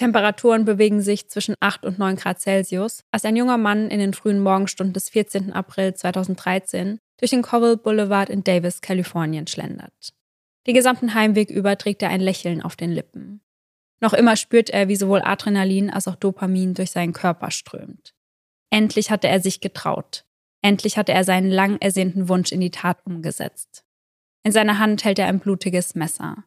Temperaturen bewegen sich zwischen 8 und 9 Grad Celsius, als ein junger Mann in den frühen Morgenstunden des 14. April 2013 durch den Cowell Boulevard in Davis, Kalifornien schlendert. Den gesamten Heimweg über trägt er ein Lächeln auf den Lippen. Noch immer spürt er, wie sowohl Adrenalin als auch Dopamin durch seinen Körper strömt. Endlich hatte er sich getraut. Endlich hatte er seinen lang ersehnten Wunsch in die Tat umgesetzt. In seiner Hand hält er ein blutiges Messer.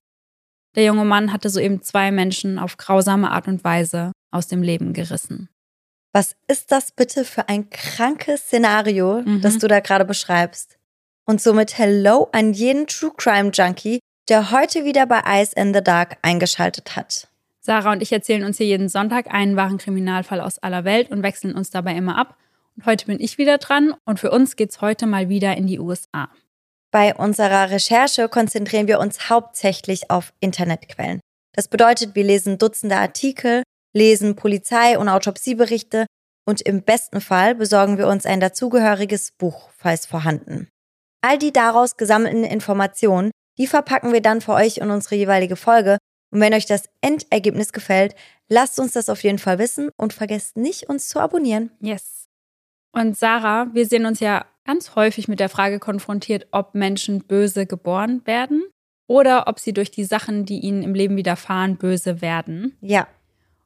Der junge Mann hatte soeben zwei Menschen auf grausame Art und Weise aus dem Leben gerissen. Was ist das bitte für ein krankes Szenario, Mhm. das du da gerade beschreibst? Und somit Hello an jeden True Crime Junkie, der heute wieder bei Eyes in the Dark eingeschaltet hat. Sarah und ich erzählen uns hier jeden Sonntag einen wahren Kriminalfall aus aller Welt und wechseln uns dabei immer ab. Und heute bin ich wieder dran und für uns geht's heute mal wieder in die USA. Bei unserer Recherche konzentrieren wir uns hauptsächlich auf Internetquellen. Das bedeutet, wir lesen Dutzende Artikel, lesen Polizei- und Autopsieberichte und im besten Fall besorgen wir uns ein dazugehöriges Buch, falls vorhanden. All die daraus gesammelten Informationen, die verpacken wir dann für euch in unsere jeweilige Folge. Und wenn euch das Endergebnis gefällt, lasst uns das auf jeden Fall wissen und vergesst nicht, uns zu abonnieren. Yes. Und Sarah, wir sehen uns ja ganz häufig mit der Frage konfrontiert, ob Menschen böse geboren werden oder ob sie durch die Sachen, die ihnen im Leben widerfahren, böse werden. Ja,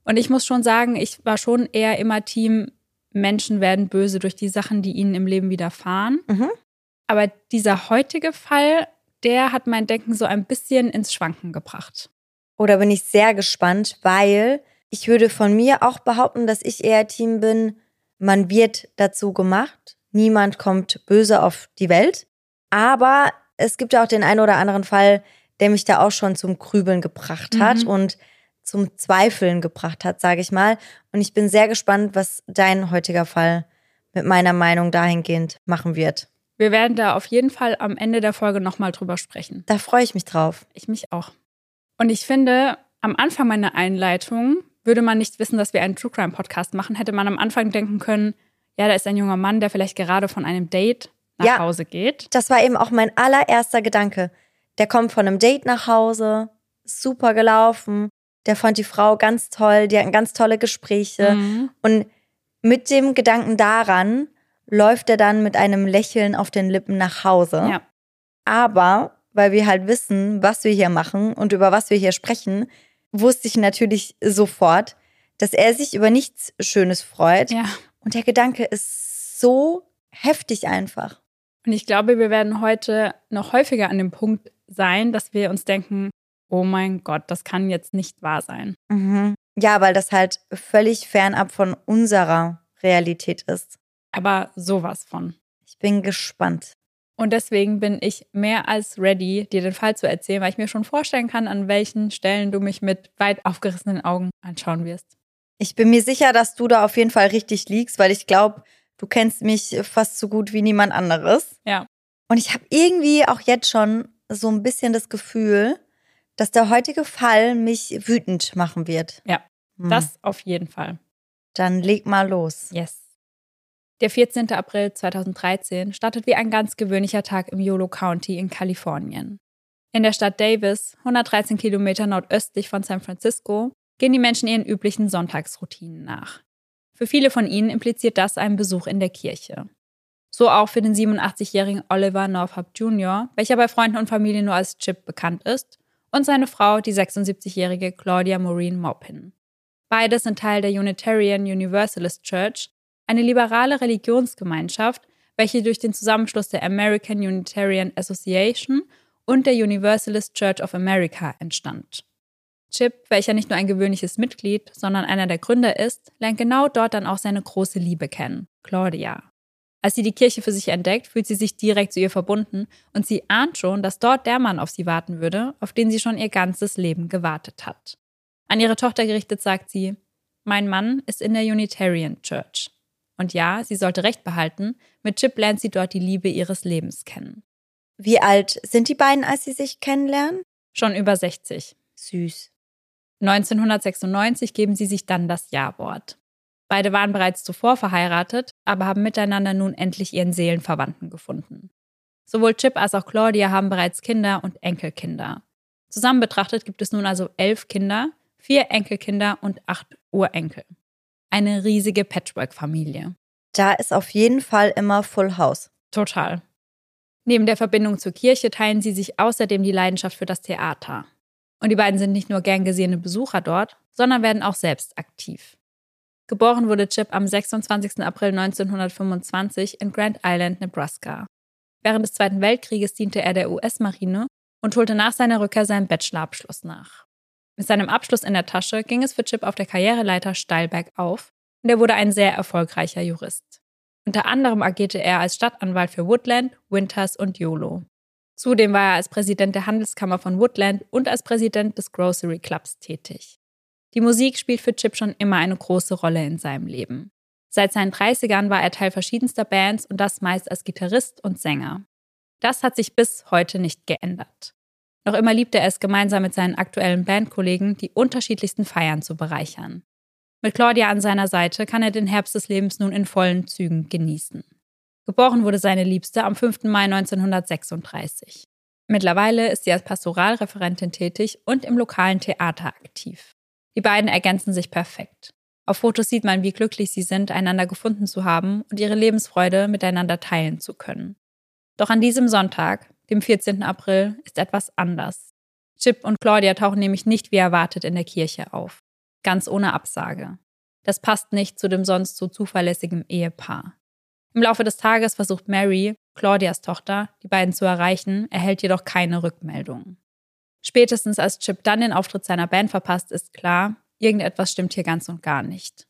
Und ich muss schon sagen, ich war schon eher immer Team, Menschen werden böse durch die Sachen, die ihnen im Leben widerfahren. Mhm. Aber dieser heutige Fall, der hat mein Denken so ein bisschen ins Schwanken gebracht. Oder bin ich sehr gespannt, weil ich würde von mir auch behaupten, dass ich eher Team bin, man wird dazu gemacht, niemand kommt böse auf die Welt. Aber es gibt ja auch den einen oder anderen Fall, der mich da auch schon zum Grübeln gebracht hat Mhm. und zum Zweifeln gebracht hat, sage ich mal. Und ich bin sehr gespannt, was dein heutiger Fall mit meiner Meinung dahingehend machen wird. Wir werden da auf jeden Fall am Ende der Folge nochmal drüber sprechen. Da freue ich mich drauf. Ich mich auch. Und ich finde, am Anfang meiner Einleitung würde man nicht wissen, dass wir einen True Crime Podcast machen, hätte man am Anfang denken können, ja, da ist ein junger Mann, der vielleicht gerade von einem Date nach Ja. Hause geht. Das war eben auch mein allererster Gedanke. Der kommt von einem Date nach Hause, super gelaufen. Der fand die Frau ganz toll, die hatten ganz tolle Gespräche. Mhm. Und mit dem Gedanken daran läuft er dann mit einem Lächeln auf den Lippen nach Hause. Ja. Aber weil wir halt wissen, was wir hier machen und über was wir hier sprechen, wusste ich natürlich sofort, dass er sich über nichts Schönes freut. ja. Und der Gedanke ist so heftig einfach. Und ich glaube, wir werden heute noch häufiger an dem Punkt sein, dass wir uns denken, oh mein Gott, das kann jetzt nicht wahr sein. Mhm. Ja, weil das halt völlig fernab von unserer Realität ist. Aber sowas von. Ich bin gespannt. Und deswegen bin ich mehr als ready, dir den Fall zu erzählen, weil ich mir schon vorstellen kann, an welchen Stellen du mich mit weit aufgerissenen Augen anschauen wirst. Ich bin mir sicher, dass du da auf jeden Fall richtig liegst, weil ich glaube, du kennst mich fast so gut wie niemand anderes. Ja. Und ich habe irgendwie auch jetzt schon so ein bisschen das Gefühl, dass der heutige Fall mich wütend machen wird. Ja, Hm. Das auf jeden Fall. Dann leg mal los. Yes. Der 14. April 2013 startet wie ein ganz gewöhnlicher Tag im Yolo County in Kalifornien. In der Stadt Davis, 113 Kilometer nordöstlich von San Francisco, gehen die Menschen ihren üblichen Sonntagsroutinen nach. Für viele von ihnen impliziert das einen Besuch in der Kirche. So auch für den 87-jährigen Oliver Northup Jr., welcher bei Freunden und Familie nur als Chip bekannt ist, und seine Frau, die 76-jährige Claudia Maureen Maupin. Beide sind Teil der Unitarian Universalist Church, eine liberale Religionsgemeinschaft, welche durch den Zusammenschluss der American Unitarian Association und der Universalist Church of America entstand. Chip, welcher nicht nur ein gewöhnliches Mitglied, sondern einer der Gründer ist, lernt genau dort dann auch seine große Liebe kennen, Claudia. Als sie die Kirche für sich entdeckt, fühlt sie sich direkt zu ihr verbunden und sie ahnt schon, dass dort der Mann auf sie warten würde, auf den sie schon ihr ganzes Leben gewartet hat. An ihre Tochter gerichtet sagt sie, mein Mann ist in der Unitarian Church. Und ja, sie sollte recht behalten, mit Chip lernt sie dort die Liebe ihres Lebens kennen. Wie alt sind die beiden, als sie sich kennenlernen? Schon über 60. Süß. 1996 geben sie sich dann das Ja-Wort. Beide waren bereits zuvor verheiratet, aber haben miteinander nun endlich ihren Seelenverwandten gefunden. Sowohl Chip als auch Claudia haben bereits Kinder und Enkelkinder. Zusammen betrachtet gibt es nun also elf Kinder, vier Enkelkinder und acht Urenkel. Eine riesige Patchwork-Familie. Da ist auf jeden Fall immer Full House. Total. Neben der Verbindung zur Kirche teilen sie sich außerdem die Leidenschaft für das Theater. Und die beiden sind nicht nur gern gesehene Besucher dort, sondern werden auch selbst aktiv. Geboren wurde Chip am 26. April 1925 in Grand Island, Nebraska. Während des Zweiten Weltkrieges diente er der US-Marine und holte nach seiner Rückkehr seinen Bachelorabschluss nach. Mit seinem Abschluss in der Tasche ging es für Chip auf der Karriereleiter steil bergauf und er wurde ein sehr erfolgreicher Jurist. Unter anderem agierte er als Stadtanwalt für Woodland, Winters und YOLO. Zudem war er als Präsident der Handelskammer von Woodland und als Präsident des Grocery Clubs tätig. Die Musik spielt für Chip schon immer eine große Rolle in seinem Leben. Seit seinen 30ern war er Teil verschiedenster Bands und das meist als Gitarrist und Sänger. Das hat sich bis heute nicht geändert. Noch immer liebt er es, gemeinsam mit seinen aktuellen Bandkollegen die unterschiedlichsten Feiern zu bereichern. Mit Claudia an seiner Seite kann er den Herbst des Lebens nun in vollen Zügen genießen. Geboren wurde seine Liebste am 5. Mai 1936. Mittlerweile ist sie als Pastoralreferentin tätig und im lokalen Theater aktiv. Die beiden ergänzen sich perfekt. Auf Fotos sieht man, wie glücklich sie sind, einander gefunden zu haben und ihre Lebensfreude miteinander teilen zu können. Doch an diesem Sonntag, dem 14. April, ist etwas anders. Chip und Claudia tauchen nämlich nicht wie erwartet in der Kirche auf. Ganz ohne Absage. Das passt nicht zu dem sonst so zuverlässigen Ehepaar. Im Laufe des Tages versucht Mary, Claudias Tochter, die beiden zu erreichen, erhält jedoch keine Rückmeldung. Spätestens als Chip dann den Auftritt seiner Band verpasst, ist klar, irgendetwas stimmt hier ganz und gar nicht.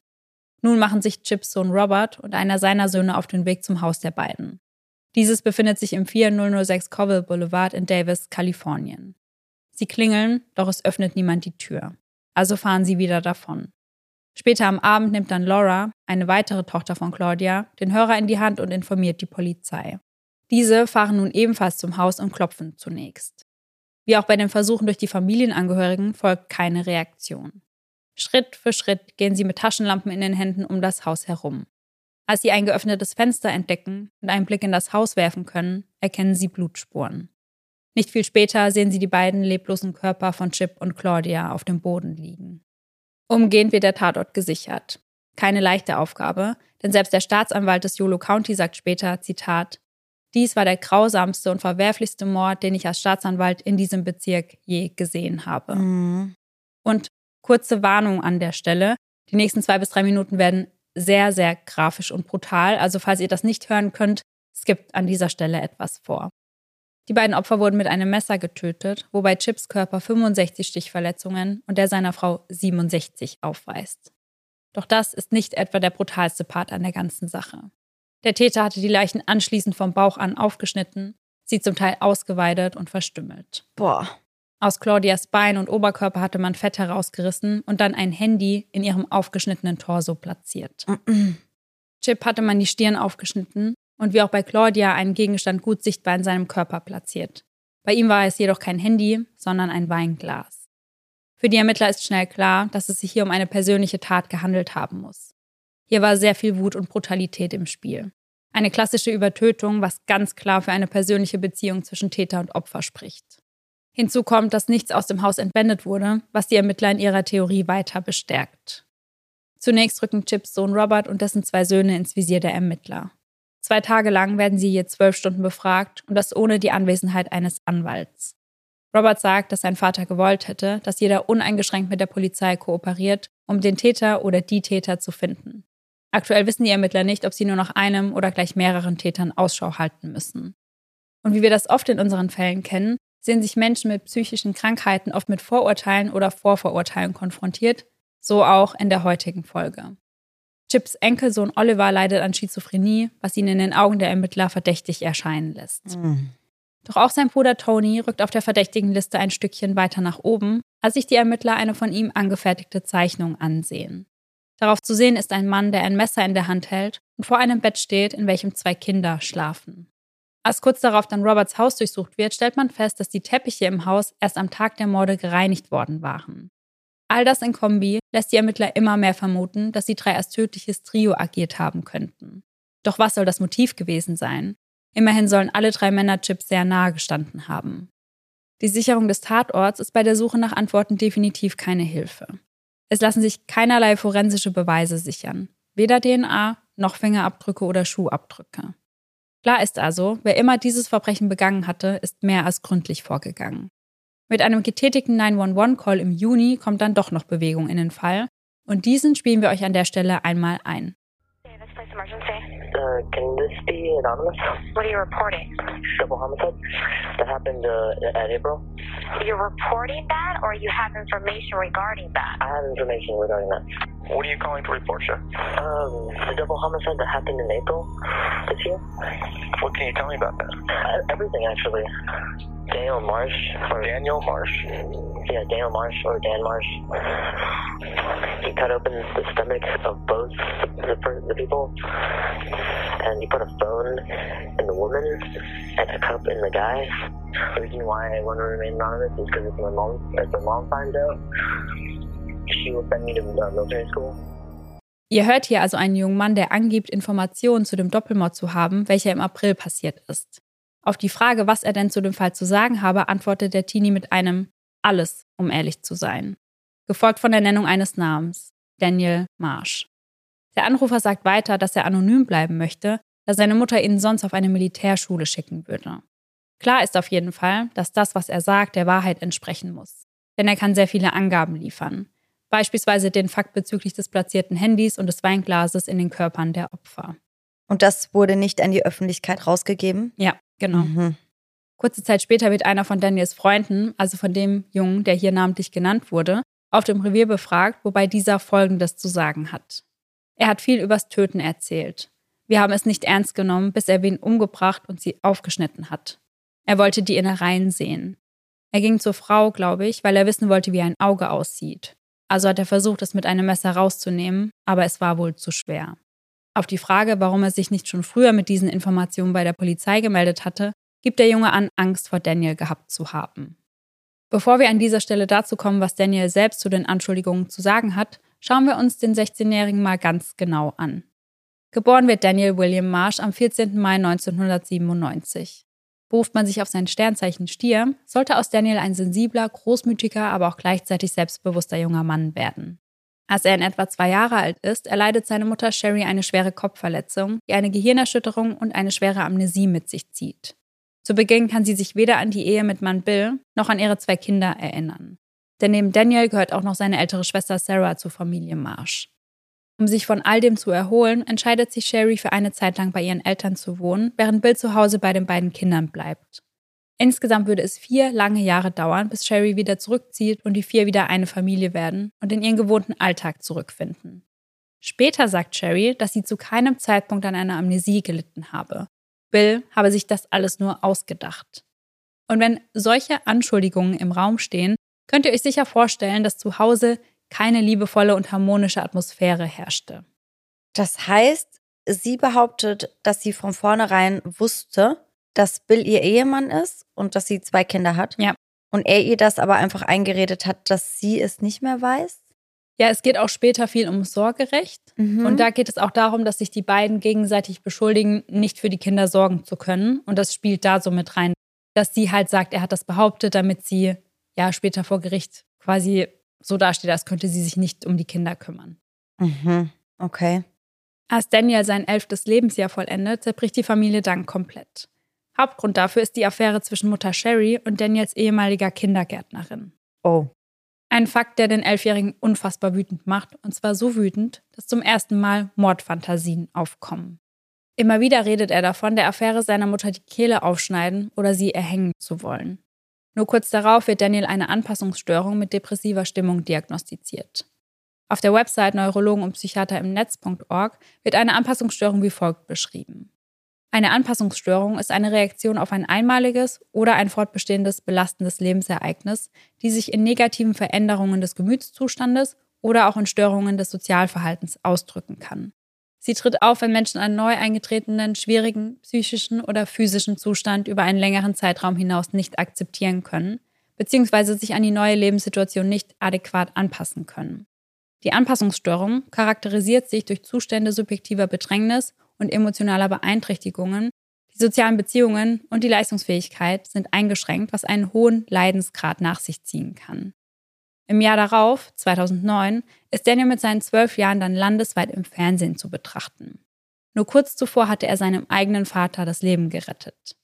Nun machen sich Chips Sohn Robert und einer seiner Söhne auf den Weg zum Haus der beiden. Dieses befindet sich im 4006 Covell Boulevard in Davis, Kalifornien. Sie klingeln, doch es öffnet niemand die Tür. Also fahren sie wieder davon. Später am Abend nimmt dann Laura, eine weitere Tochter von Claudia, den Hörer in die Hand und informiert die Polizei. Diese fahren nun ebenfalls zum Haus und klopfen zunächst. Wie auch bei den Versuchen durch die Familienangehörigen folgt keine Reaktion. Schritt für Schritt gehen sie mit Taschenlampen in den Händen um das Haus herum. Als sie ein geöffnetes Fenster entdecken und einen Blick in das Haus werfen können, erkennen sie Blutspuren. Nicht viel später sehen sie die beiden leblosen Körper von Chip und Claudia auf dem Boden liegen. Umgehend wird der Tatort gesichert. Keine leichte Aufgabe, denn selbst der Staatsanwalt des Yolo County sagt später, Zitat, dies war der grausamste und verwerflichste Mord, den ich als Staatsanwalt in diesem Bezirk je gesehen habe. Mhm. Und kurze Warnung an der Stelle. Die nächsten zwei bis drei Minuten werden sehr, sehr grafisch und brutal. Also falls ihr das nicht hören könnt, es gibt an dieser Stelle etwas vor. Die beiden Opfer wurden mit einem Messer getötet, wobei Chips Körper 65 Stichverletzungen und der seiner Frau 67 aufweist. Doch das ist nicht etwa der brutalste Part an der ganzen Sache. Der Täter hatte die Leichen anschließend vom Bauch an aufgeschnitten, sie zum Teil ausgeweidet und verstümmelt. Boah. Aus Claudias Bein und Oberkörper hatte man Fett herausgerissen und dann ein Handy in ihrem aufgeschnittenen Torso platziert. Chip hatte man die Stirn aufgeschnitten und wie auch bei Claudia einen Gegenstand gut sichtbar in seinem Körper platziert. Bei ihm war es jedoch kein Handy, sondern ein Weinglas. Für die Ermittler ist schnell klar, dass es sich hier um eine persönliche Tat gehandelt haben muss. Hier war sehr viel Wut und Brutalität im Spiel. Eine klassische Übertötung, was ganz klar für eine persönliche Beziehung zwischen Täter und Opfer spricht. Hinzu kommt, dass nichts aus dem Haus entwendet wurde, was die Ermittler in ihrer Theorie weiter bestärkt. Zunächst rücken Chips Sohn Robert und dessen zwei Söhne ins Visier der Ermittler. Zwei Tage lang werden sie je zwölf Stunden befragt und das ohne die Anwesenheit eines Anwalts. Robert sagt, dass sein Vater gewollt hätte, dass jeder uneingeschränkt mit der Polizei kooperiert, um den Täter oder die Täter zu finden. Aktuell wissen die Ermittler nicht, ob sie nur nach einem oder gleich mehreren Tätern Ausschau halten müssen. Und wie wir das oft in unseren Fällen kennen, sehen sich Menschen mit psychischen Krankheiten oft mit Vorurteilen oder Vorverurteilen konfrontiert, so auch in der heutigen Folge. Chips Enkelsohn Oliver leidet an Schizophrenie, was ihn in den Augen der Ermittler verdächtig erscheinen lässt. Mhm. Doch auch sein Bruder Tony rückt auf der verdächtigen Liste ein Stückchen weiter nach oben, als sich die Ermittler eine von ihm angefertigte Zeichnung ansehen. Darauf zu sehen ist ein Mann, der ein Messer in der Hand hält und vor einem Bett steht, in welchem zwei Kinder schlafen. Als kurz darauf dann Roberts Haus durchsucht wird, stellt man fest, dass die Teppiche im Haus erst am Tag der Morde gereinigt worden waren. All das in Kombi lässt die Ermittler immer mehr vermuten, dass die drei als tödliches Trio agiert haben könnten. Doch was soll das Motiv gewesen sein? Immerhin sollen alle drei Männer Chips sehr nahe gestanden haben. Die Sicherung des Tatorts ist bei der Suche nach Antworten definitiv keine Hilfe. Es lassen sich keinerlei forensische Beweise sichern, weder DNA noch Fingerabdrücke oder Schuhabdrücke. Klar ist also, wer immer dieses Verbrechen begangen hatte, ist mehr als gründlich vorgegangen. Mit einem getätigten 911-Call im Juni kommt dann doch noch Bewegung in den Fall und diesen spielen wir euch an der Stelle einmal ein. Uh, can this be anonymous? What are you reporting? Double homicide that happened uh, at April. You're reporting that, or you have information regarding that? I have information regarding that. What are you calling to report, sir? Um, the double homicide that happened in April this year. What can you tell me about that? Uh, everything actually. Daniel Marsh. Or, Daniel Marsh. Yeah, Daniel Marsh or Dan Marsh. Cut open the stomach of both the, the people, and he put a phone in the woman and a cup in the guy. The reason why I want to remain anonymous is because if my mom, if my mom finds out, she will send me to uh, military school. Ihr hört hier also einen jungen Mann, der angibt, Informationen zu dem Doppelmord zu haben, welcher im April passiert ist. Auf die Frage, was er denn zu dem Fall zu sagen habe, antwortet der Teenie mit einem alles, um ehrlich zu sein. Gefolgt von der Nennung eines Namens, Daniel Marsh. Der Anrufer sagt weiter, dass er anonym bleiben möchte, da seine Mutter ihn sonst auf eine Militärschule schicken würde. Klar ist auf jeden Fall, dass das, was er sagt, der Wahrheit entsprechen muss. Denn er kann sehr viele Angaben liefern. Beispielsweise den Fakt bezüglich des platzierten Handys und des Weinglases in den Körpern der Opfer. Und das wurde nicht an die Öffentlichkeit rausgegeben? Ja, genau. Mhm. Kurze Zeit später wird einer von Daniels Freunden, also von dem Jungen, der hier namentlich genannt wurde, auf dem Revier befragt, wobei dieser Folgendes zu sagen hat. Er hat viel übers Töten erzählt. Wir haben es nicht ernst genommen, bis er wen umgebracht und sie aufgeschnitten hat. Er wollte die Innereien sehen. Er ging zur Frau, glaube ich, weil er wissen wollte, wie ein Auge aussieht. Also hat er versucht, es mit einem Messer rauszunehmen, aber es war wohl zu schwer. Auf die Frage, warum er sich nicht schon früher mit diesen Informationen bei der Polizei gemeldet hatte, gibt der Junge an, Angst vor Daniel gehabt zu haben. Bevor wir an dieser Stelle dazu kommen, was Daniel selbst zu den Anschuldigungen zu sagen hat, schauen wir uns den 16-Jährigen mal ganz genau an. Geboren wird Daniel William Marsh am 14. Mai 1997. Beruft man sich auf sein Sternzeichen Stier, sollte aus Daniel ein sensibler, großmütiger, aber auch gleichzeitig selbstbewusster junger Mann werden. Als er in etwa zwei Jahre alt ist, erleidet seine Mutter Sherry eine schwere Kopfverletzung, die eine Gehirnerschütterung und eine schwere Amnesie mit sich zieht. Zu Beginn kann sie sich weder an die Ehe mit Mann Bill noch an ihre zwei Kinder erinnern. Denn neben Daniel gehört auch noch seine ältere Schwester Sarah zur Familie Marsh. Um sich von all dem zu erholen, entscheidet sich Sherry für eine Zeit lang bei ihren Eltern zu wohnen, während Bill zu Hause bei den beiden Kindern bleibt. Insgesamt würde es vier lange Jahre dauern, bis Sherry wieder zurückzieht und die vier wieder eine Familie werden und in ihren gewohnten Alltag zurückfinden. Später sagt Sherry, dass sie zu keinem Zeitpunkt an einer Amnesie gelitten habe Bill habe sich das alles nur ausgedacht. Und wenn solche Anschuldigungen im Raum stehen, könnt ihr euch sicher vorstellen, dass zu Hause keine liebevolle und harmonische Atmosphäre herrschte. Das heißt, sie behauptet, dass sie von vornherein wusste, dass Bill ihr Ehemann ist und dass sie zwei Kinder hat. Ja. Und er ihr das aber einfach eingeredet hat, dass sie es nicht mehr weiß. Ja, es geht auch später viel um Sorgerecht. Mhm. Und da geht es auch darum, dass sich die beiden gegenseitig beschuldigen, nicht für die Kinder sorgen zu können. Und das spielt da so mit rein, dass sie halt sagt, er hat das behauptet, damit sie ja später vor Gericht quasi so dasteht, als könnte sie sich nicht um die Kinder kümmern. Mhm. Okay. Als Daniel sein elftes Lebensjahr vollendet, zerbricht die Familie dann komplett. Hauptgrund dafür ist die Affäre zwischen Mutter Sherry und Daniels ehemaliger Kindergärtnerin. Oh. Ein Fakt, der den Elfjährigen unfassbar wütend macht, und zwar so wütend, dass zum ersten Mal Mordfantasien aufkommen. Immer wieder redet er davon, der Affäre seiner Mutter die Kehle aufschneiden oder sie erhängen zu wollen. Nur kurz darauf wird Daniel eine Anpassungsstörung mit depressiver Stimmung diagnostiziert. Auf der Website Neurologen und Psychiater im Netz.org wird eine Anpassungsstörung wie folgt beschrieben. Eine Anpassungsstörung ist eine Reaktion auf ein einmaliges oder ein fortbestehendes belastendes Lebensereignis, die sich in negativen Veränderungen des Gemütszustandes oder auch in Störungen des Sozialverhaltens ausdrücken kann. Sie tritt auf, wenn Menschen einen neu eingetretenen, schwierigen psychischen oder physischen Zustand über einen längeren Zeitraum hinaus nicht akzeptieren können, beziehungsweise sich an die neue Lebenssituation nicht adäquat anpassen können. Die Anpassungsstörung charakterisiert sich durch Zustände subjektiver Bedrängnis und emotionaler Beeinträchtigungen, die sozialen Beziehungen und die Leistungsfähigkeit sind eingeschränkt, was einen hohen Leidensgrad nach sich ziehen kann. Im Jahr darauf, 2009, ist Daniel mit seinen zwölf Jahren dann landesweit im Fernsehen zu betrachten. Nur kurz zuvor hatte er seinem eigenen Vater das Leben gerettet.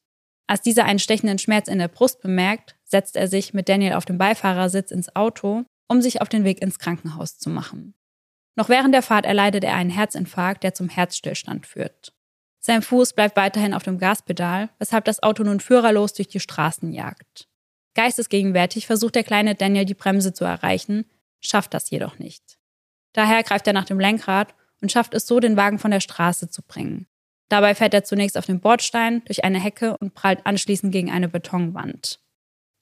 Als dieser einen stechenden Schmerz in der Brust bemerkt, setzt er sich mit Daniel auf dem Beifahrersitz ins Auto, um sich auf den Weg ins Krankenhaus zu machen. Noch während der Fahrt erleidet er einen Herzinfarkt, der zum Herzstillstand führt. Sein Fuß bleibt weiterhin auf dem Gaspedal, weshalb das Auto nun führerlos durch die Straßen jagt. Geistesgegenwärtig versucht der kleine Daniel die Bremse zu erreichen, schafft das jedoch nicht. Daher greift er nach dem Lenkrad und schafft es so, den Wagen von der Straße zu bringen. Dabei fährt er zunächst auf den Bordstein, durch eine Hecke und prallt anschließend gegen eine Betonwand.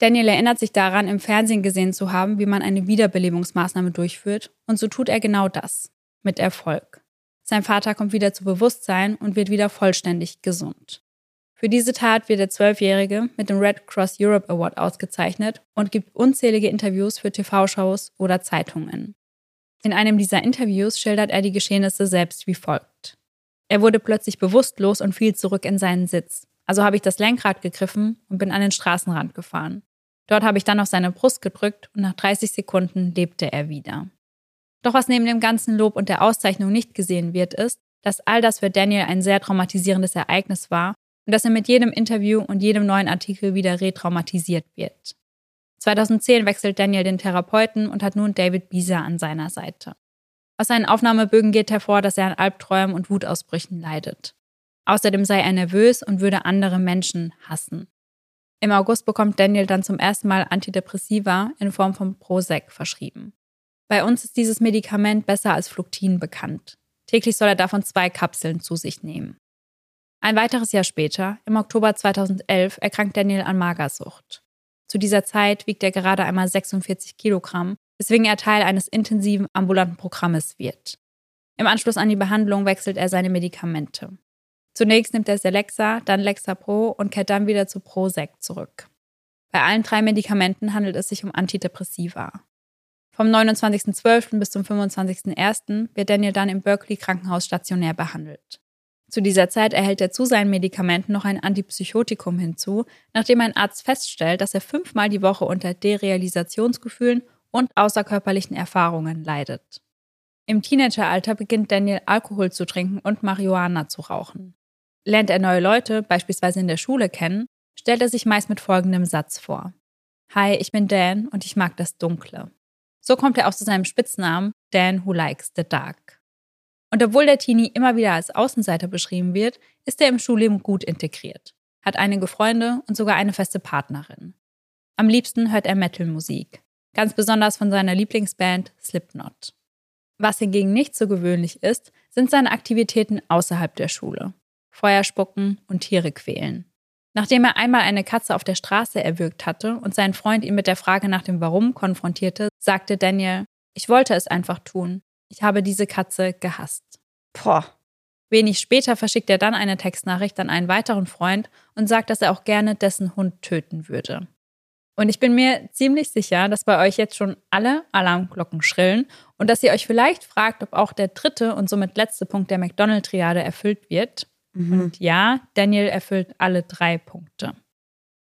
Daniel erinnert sich daran, im Fernsehen gesehen zu haben, wie man eine Wiederbelebungsmaßnahme durchführt, und so tut er genau das. Mit Erfolg. Sein Vater kommt wieder zu Bewusstsein und wird wieder vollständig gesund. Für diese Tat wird der Zwölfjährige mit dem Red Cross Europe Award ausgezeichnet und gibt unzählige Interviews für TV-Shows oder Zeitungen. In einem dieser Interviews schildert er die Geschehnisse selbst wie folgt. Er wurde plötzlich bewusstlos und fiel zurück in seinen Sitz. Also habe ich das Lenkrad gegriffen und bin an den Straßenrand gefahren. Dort habe ich dann auf seine Brust gedrückt und nach 30 Sekunden lebte er wieder. Doch was neben dem ganzen Lob und der Auszeichnung nicht gesehen wird, ist, dass all das für Daniel ein sehr traumatisierendes Ereignis war und dass er mit jedem Interview und jedem neuen Artikel wieder retraumatisiert wird. 2010 wechselt Daniel den Therapeuten und hat nun David Bieser an seiner Seite. Aus seinen Aufnahmebögen geht hervor, dass er an Albträumen und Wutausbrüchen leidet. Außerdem sei er nervös und würde andere Menschen hassen. Im August bekommt Daniel dann zum ersten Mal Antidepressiva in Form von Prozac verschrieben. Bei uns ist dieses Medikament besser als Fluktin bekannt. Täglich soll er davon zwei Kapseln zu sich nehmen. Ein weiteres Jahr später, im Oktober 2011, erkrankt Daniel an Magersucht. Zu dieser Zeit wiegt er gerade einmal 46 Kilogramm, weswegen er Teil eines intensiven ambulanten Programmes wird. Im Anschluss an die Behandlung wechselt er seine Medikamente. Zunächst nimmt er Celexa, dann Lexapro und kehrt dann wieder zu Prozac zurück. Bei allen drei Medikamenten handelt es sich um Antidepressiva. Vom 29.12. bis zum 25.01. wird Daniel dann im Berkeley Krankenhaus stationär behandelt. Zu dieser Zeit erhält er zu seinen Medikamenten noch ein Antipsychotikum hinzu, nachdem ein Arzt feststellt, dass er fünfmal die Woche unter Derealisationsgefühlen und außerkörperlichen Erfahrungen leidet. Im Teenageralter beginnt Daniel Alkohol zu trinken und Marihuana zu rauchen. Lernt er neue Leute, beispielsweise in der Schule, kennen, stellt er sich meist mit folgendem Satz vor. Hi, ich bin Dan und ich mag das Dunkle. So kommt er auch zu seinem Spitznamen Dan Who Likes the Dark. Und obwohl der Teenie immer wieder als Außenseiter beschrieben wird, ist er im Schulleben gut integriert, hat einige Freunde und sogar eine feste Partnerin. Am liebsten hört er Metal-Musik, ganz besonders von seiner Lieblingsband Slipknot. Was hingegen nicht so gewöhnlich ist, sind seine Aktivitäten außerhalb der Schule. Feuer spucken und Tiere quälen. Nachdem er einmal eine Katze auf der Straße erwürgt hatte und sein Freund ihn mit der Frage nach dem Warum konfrontierte, sagte Daniel, ich wollte es einfach tun. Ich habe diese Katze gehasst. Boah. Wenig später verschickt er dann eine Textnachricht an einen weiteren Freund und sagt, dass er auch gerne dessen Hund töten würde. Und ich bin mir ziemlich sicher, dass bei euch jetzt schon alle Alarmglocken schrillen und dass ihr euch vielleicht fragt, ob auch der dritte und somit letzte Punkt der McDonald-Triade erfüllt wird. Mhm. Und ja, Daniel erfüllt alle drei Punkte.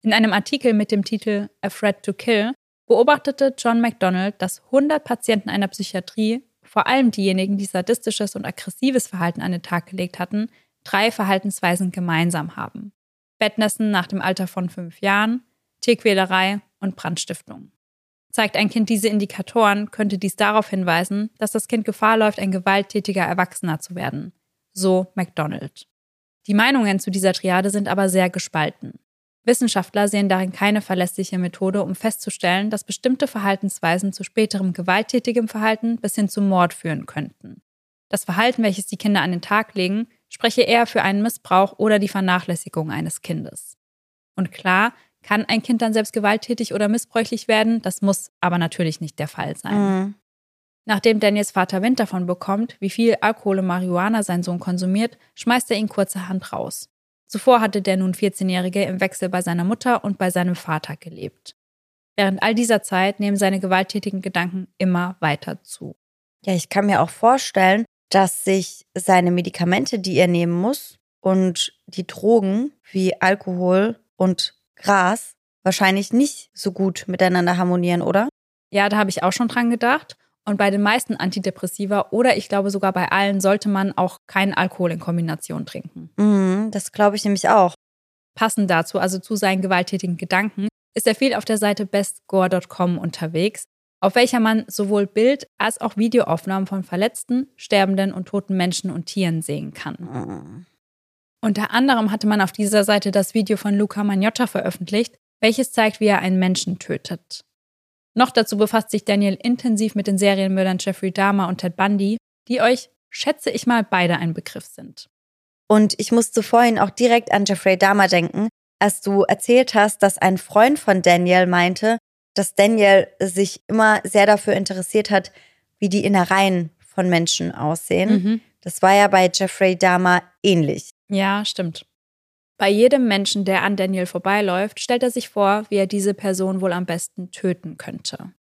In einem Artikel mit dem Titel A Threat to Kill beobachtete John McDonald, dass 100 Patienten einer Psychiatrie, vor allem diejenigen, die sadistisches und aggressives Verhalten an den Tag gelegt hatten, drei Verhaltensweisen gemeinsam haben. Bettnässen nach dem Alter von fünf Jahren, Tierquälerei und Brandstiftung. Zeigt ein Kind diese Indikatoren, könnte dies darauf hinweisen, dass das Kind Gefahr läuft, ein gewalttätiger Erwachsener zu werden. So McDonald. Die Meinungen zu dieser Triade sind aber sehr gespalten. Wissenschaftler sehen darin keine verlässliche Methode, um festzustellen, dass bestimmte Verhaltensweisen zu späterem gewalttätigem Verhalten bis hin zum Mord führen könnten. Das Verhalten, welches die Kinder an den Tag legen, spreche eher für einen Missbrauch oder die Vernachlässigung eines Kindes. Und klar, kann ein Kind dann selbst gewalttätig oder missbräuchlich werden? Das muss aber natürlich nicht der Fall sein. Mhm. Nachdem Daniels Vater Wind davon bekommt, wie viel Alkohol und Marihuana sein Sohn konsumiert, schmeißt er ihn kurzerhand raus. Zuvor hatte der nun 14-Jährige im Wechsel bei seiner Mutter und bei seinem Vater gelebt. Während all dieser Zeit nehmen seine gewalttätigen Gedanken immer weiter zu. Ja, ich kann mir auch vorstellen, dass sich seine Medikamente, die er nehmen muss, und die Drogen wie Alkohol und Gras wahrscheinlich nicht so gut miteinander harmonieren, oder? Ja, da habe ich auch schon dran gedacht. Und bei den meisten Antidepressiva oder ich glaube sogar bei allen sollte man auch keinen Alkohol in Kombination trinken. Mhm, das glaube ich nämlich auch. Passend dazu, also zu seinen gewalttätigen Gedanken, ist er viel auf der Seite bestgore.com unterwegs, auf welcher man sowohl Bild- als auch Videoaufnahmen von verletzten, sterbenden und toten Menschen und Tieren sehen kann. Mhm. Unter anderem hatte man auf dieser Seite das Video von Luca Magnotta veröffentlicht, welches zeigt, wie er einen Menschen tötet. Noch dazu befasst sich Daniel intensiv mit den Serienmördern Jeffrey Dahmer und Ted Bundy, die euch, schätze ich mal, beide ein Begriff sind. Und ich musste vorhin auch direkt an Jeffrey Dahmer denken, als du erzählt hast, dass ein Freund von Daniel meinte, dass Daniel sich immer sehr dafür interessiert hat, wie die Innereien von Menschen aussehen. Mhm. Das war ja bei Jeffrey Dahmer ähnlich. Ja, stimmt. Bei jedem Menschen, der an Daniel vorbeiläuft, stellt er sich vor, wie er diese Person wohl am besten töten könnte.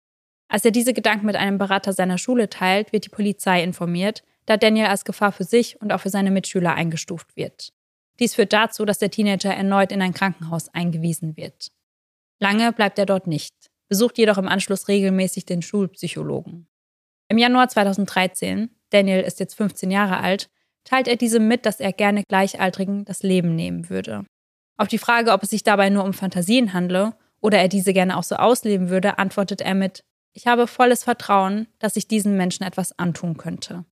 Als er diese Gedanken mit einem Berater seiner Schule teilt, wird die Polizei informiert, da Daniel als Gefahr für sich und auch für seine Mitschüler eingestuft wird. Dies führt dazu, dass der Teenager erneut in ein Krankenhaus eingewiesen wird. Lange bleibt er dort nicht, besucht jedoch im Anschluss regelmäßig den Schulpsychologen. Im Januar 2013, Daniel ist jetzt 15 Jahre alt, teilt er diesem mit, dass er gerne Gleichaltrigen das Leben nehmen würde. Auf die Frage, ob es sich dabei nur um Fantasien handle oder er diese gerne auch so ausleben würde, antwortet er mit, ich habe volles Vertrauen, dass ich diesen Menschen etwas antun könnte.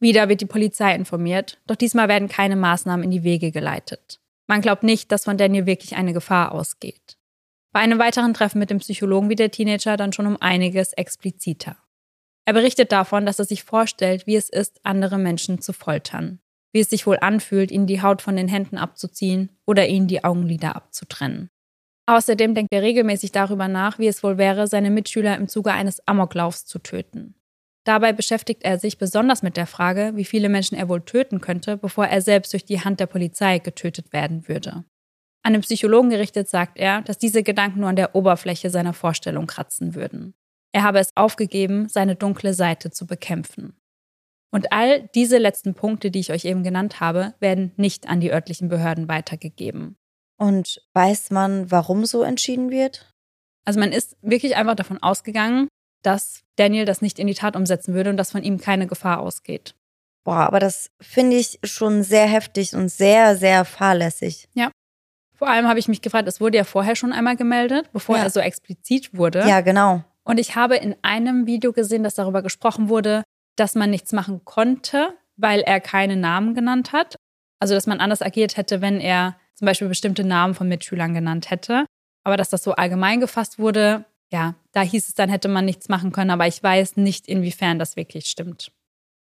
Wieder wird die Polizei informiert, doch diesmal werden keine Maßnahmen in die Wege geleitet. Man glaubt nicht, dass von Daniel wirklich eine Gefahr ausgeht. Bei einem weiteren Treffen mit dem Psychologen wird der Teenager dann schon um einiges expliziter. Er berichtet davon, dass er sich vorstellt, wie es ist, andere Menschen zu foltern, wie es sich wohl anfühlt, ihnen die Haut von den Händen abzuziehen oder ihnen die Augenlider abzutrennen. Außerdem denkt er regelmäßig darüber nach, wie es wohl wäre, seine Mitschüler im Zuge eines Amoklaufs zu töten. Dabei beschäftigt er sich besonders mit der Frage, wie viele Menschen er wohl töten könnte, bevor er selbst durch die Hand der Polizei getötet werden würde. An den Psychologen gerichtet sagt er, dass diese Gedanken nur an der Oberfläche seiner Vorstellung kratzen würden. Er habe es aufgegeben, seine dunkle Seite zu bekämpfen. Und all diese letzten Punkte, die ich euch eben genannt habe, werden nicht an die örtlichen Behörden weitergegeben. Und weiß man, warum so entschieden wird? Also man ist wirklich einfach davon ausgegangen, dass Daniel das nicht in die Tat umsetzen würde und dass von ihm keine Gefahr ausgeht. Boah, aber das finde ich schon sehr heftig und sehr, sehr fahrlässig. Ja. Vor allem habe ich mich gefragt, es wurde ja vorher schon einmal gemeldet, bevor Ja. er so explizit wurde. Ja, genau. Und ich habe in einem Video gesehen, dass darüber gesprochen wurde, dass man nichts machen konnte, weil er keine Namen genannt hat. Also, dass man anders agiert hätte, wenn er zum Beispiel bestimmte Namen von Mitschülern genannt hätte. Aber dass das so allgemein gefasst wurde, ja, da hieß es dann, hätte man nichts machen können. Aber ich weiß nicht, inwiefern das wirklich stimmt.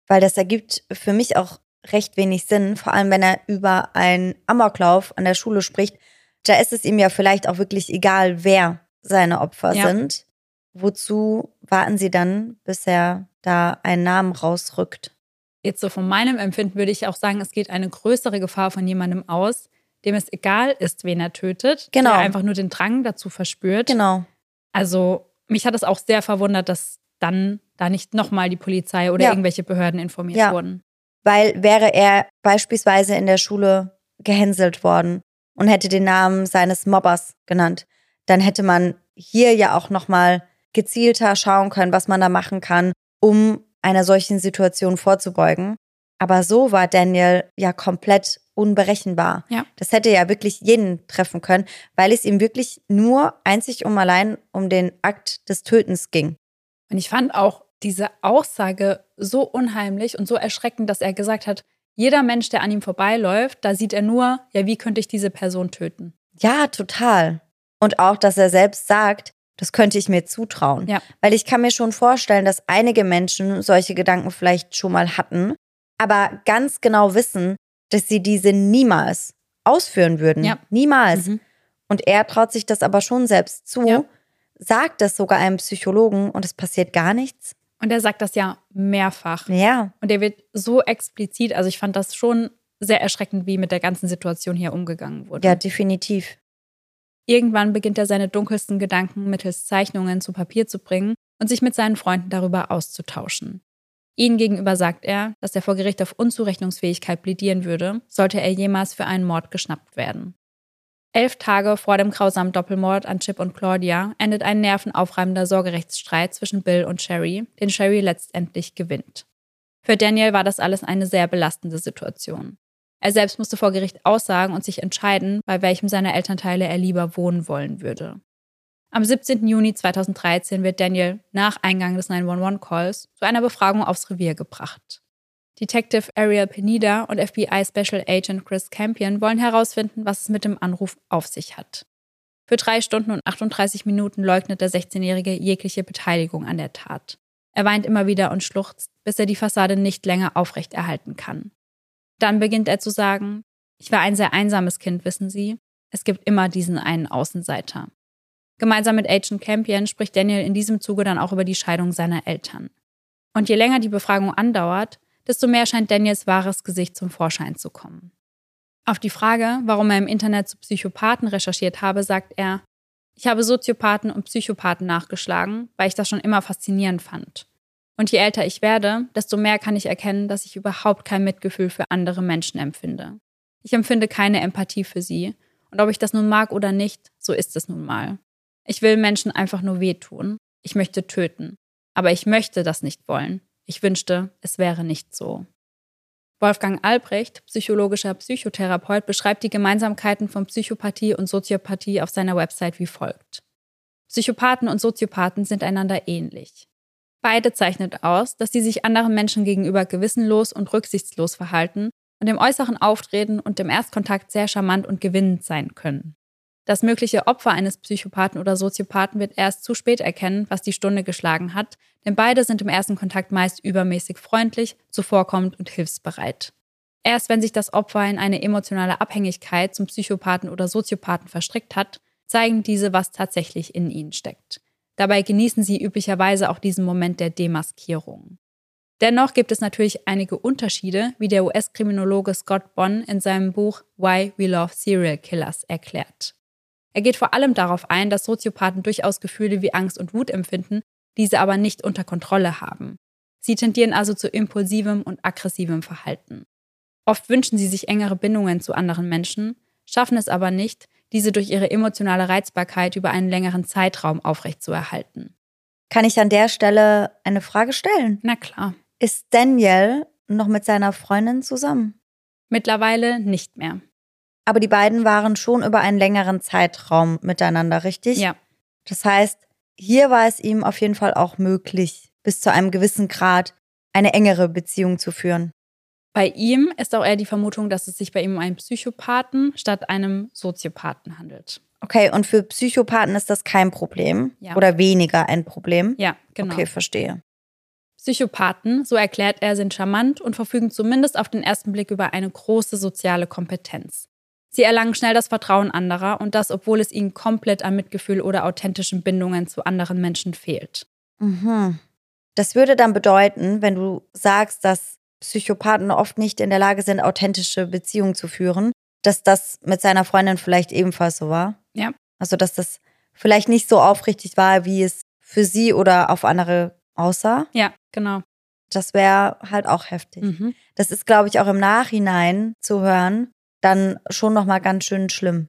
Weil das ergibt für mich auch recht wenig Sinn, vor allem wenn er über einen Amoklauf an der Schule spricht. Da ist es ihm ja vielleicht auch wirklich egal, wer seine Opfer Ja. sind. Wozu warten sie dann, bis er da einen Namen rausrückt? Jetzt so von meinem Empfinden würde ich auch sagen, es geht eine größere Gefahr von jemandem aus, dem es egal ist, wen er tötet, Genau. der einfach nur den Drang dazu verspürt. Genau. Also mich hat es auch sehr verwundert, dass dann da nicht nochmal die Polizei oder Ja. irgendwelche Behörden informiert Ja. wurden. Weil wäre er beispielsweise in der Schule gehänselt worden und hätte den Namen seines Mobbers genannt, dann hätte man hier ja auch nochmal gezielter schauen können, was man da machen kann, um einer solchen Situation vorzubeugen. Aber so war Daniel ja komplett unberechenbar. Ja. Das hätte ja wirklich jeden treffen können, weil es ihm wirklich nur einzig und allein um den Akt des Tötens ging. Und ich fand auch diese Aussage so unheimlich und so erschreckend, dass er gesagt hat, jeder Mensch, der an ihm vorbeiläuft, da sieht er nur, ja, wie könnte ich diese Person töten? Ja, total. Und auch, dass er selbst sagt, das könnte ich mir zutrauen. Ja. Weil ich kann mir schon vorstellen, dass einige Menschen solche Gedanken vielleicht schon mal hatten, aber ganz genau wissen, dass sie diese niemals ausführen würden. Ja. Niemals. Mhm. Und er traut sich das aber schon selbst zu, Ja. sagt das sogar einem Psychologen und es passiert gar nichts. Und er sagt das ja mehrfach. Ja. Und er wird so explizit, also ich fand das schon sehr erschreckend, wie mit der ganzen Situation hier umgegangen wurde. Ja, definitiv. Irgendwann beginnt er seine dunkelsten Gedanken mittels Zeichnungen zu Papier zu bringen und sich mit seinen Freunden darüber auszutauschen. Ihnen gegenüber sagt er, dass er vor Gericht auf Unzurechnungsfähigkeit plädieren würde, sollte er jemals für einen Mord geschnappt werden. Elf Tage vor dem grausamen Doppelmord an Chip und Claudia endet ein nervenaufreibender Sorgerechtsstreit zwischen Bill und Sherry, den Sherry letztendlich gewinnt. Für Daniel war das alles eine sehr belastende Situation. Er selbst musste vor Gericht aussagen und sich entscheiden, bei welchem seiner Elternteile er lieber wohnen wollen würde. Am 17. Juni 2013 wird Daniel nach Eingang des 911-Calls zu einer Befragung aufs Revier gebracht. Detective Ariel Penida und FBI Special Agent Chris Campion wollen herausfinden, was es mit dem Anruf auf sich hat. Für drei Stunden und 38 Minuten leugnet der 16-Jährige jegliche Beteiligung an der Tat. Er weint immer wieder und schluchzt, bis er die Fassade nicht länger aufrechterhalten kann. Dann beginnt er zu sagen, ich war ein sehr einsames Kind, wissen Sie. Es gibt immer diesen einen Außenseiter. Gemeinsam mit Agent Campion spricht Daniel in diesem Zuge dann auch über die Scheidung seiner Eltern. Und je länger die Befragung andauert, desto mehr scheint Daniels wahres Gesicht zum Vorschein zu kommen. Auf die Frage, warum er im Internet zu Psychopathen recherchiert habe, sagt er, ich habe Soziopathen und Psychopathen nachgeschlagen, weil ich das schon immer faszinierend fand. Und je älter ich werde, desto mehr kann ich erkennen, dass ich überhaupt kein Mitgefühl für andere Menschen empfinde. Ich empfinde keine Empathie für sie, und ob ich das nun mag oder nicht, so ist es nun mal. Ich will Menschen einfach nur wehtun. Ich möchte töten. Aber ich möchte das nicht wollen. Ich wünschte, es wäre nicht so. Wolfgang Albrecht, psychologischer Psychotherapeut, beschreibt die Gemeinsamkeiten von Psychopathie und Soziopathie auf seiner Website wie folgt. Psychopathen und Soziopathen sind einander ähnlich. Beide zeichnet aus, dass sie sich anderen Menschen gegenüber gewissenlos und rücksichtslos verhalten und im äußeren Auftreten und im Erstkontakt sehr charmant und gewinnend sein können. Das mögliche Opfer eines Psychopathen oder Soziopathen wird erst zu spät erkennen, was die Stunde geschlagen hat, denn beide sind im ersten Kontakt meist übermäßig freundlich, zuvorkommend und hilfsbereit. Erst wenn sich das Opfer in eine emotionale Abhängigkeit zum Psychopathen oder Soziopathen verstrickt hat, zeigen diese, was tatsächlich in ihnen steckt. Dabei genießen sie üblicherweise auch diesen Moment der Demaskierung. Dennoch gibt es natürlich einige Unterschiede, wie der US-Kriminologe Scott Bonn in seinem Buch Why We Love Serial Killers erklärt. Er geht vor allem darauf ein, dass Soziopathen durchaus Gefühle wie Angst und Wut empfinden, diese aber nicht unter Kontrolle haben. Sie tendieren also zu impulsivem und aggressivem Verhalten. Oft wünschen sie sich engere Bindungen zu anderen Menschen, schaffen es aber nicht, diese durch ihre emotionale Reizbarkeit über einen längeren Zeitraum aufrechtzuerhalten. Kann ich an der Stelle eine Frage stellen? Na klar. Ist Daniel noch mit seiner Freundin zusammen? Mittlerweile nicht mehr. Aber die beiden waren schon über einen längeren Zeitraum miteinander, richtig? Ja. Das heißt, hier war es ihm auf jeden Fall auch möglich, bis zu einem gewissen Grad eine engere Beziehung zu führen. Bei ihm ist auch eher die Vermutung, dass es sich bei ihm um einen Psychopathen statt einem Soziopathen handelt. Okay, und für Psychopathen ist das kein Problem Ja. oder weniger ein Problem? Ja, genau. Okay, verstehe. Psychopathen, so erklärt er, sind charmant und verfügen zumindest auf den ersten Blick über eine große soziale Kompetenz. Sie erlangen schnell das Vertrauen anderer und das, obwohl es ihnen komplett an Mitgefühl oder authentischen Bindungen zu anderen Menschen fehlt. Mhm. Das würde dann bedeuten, wenn du sagst, dass Psychopathen oft nicht in der Lage sind, authentische Beziehungen zu führen, dass das mit seiner Freundin vielleicht ebenfalls so war. Ja. Also, dass das vielleicht nicht so aufrichtig war, wie es für sie oder auf andere aussah. Ja, genau. Das wäre halt auch heftig. Mhm. Das ist, glaube ich, auch im Nachhinein zu hören, dann schon nochmal ganz schön schlimm.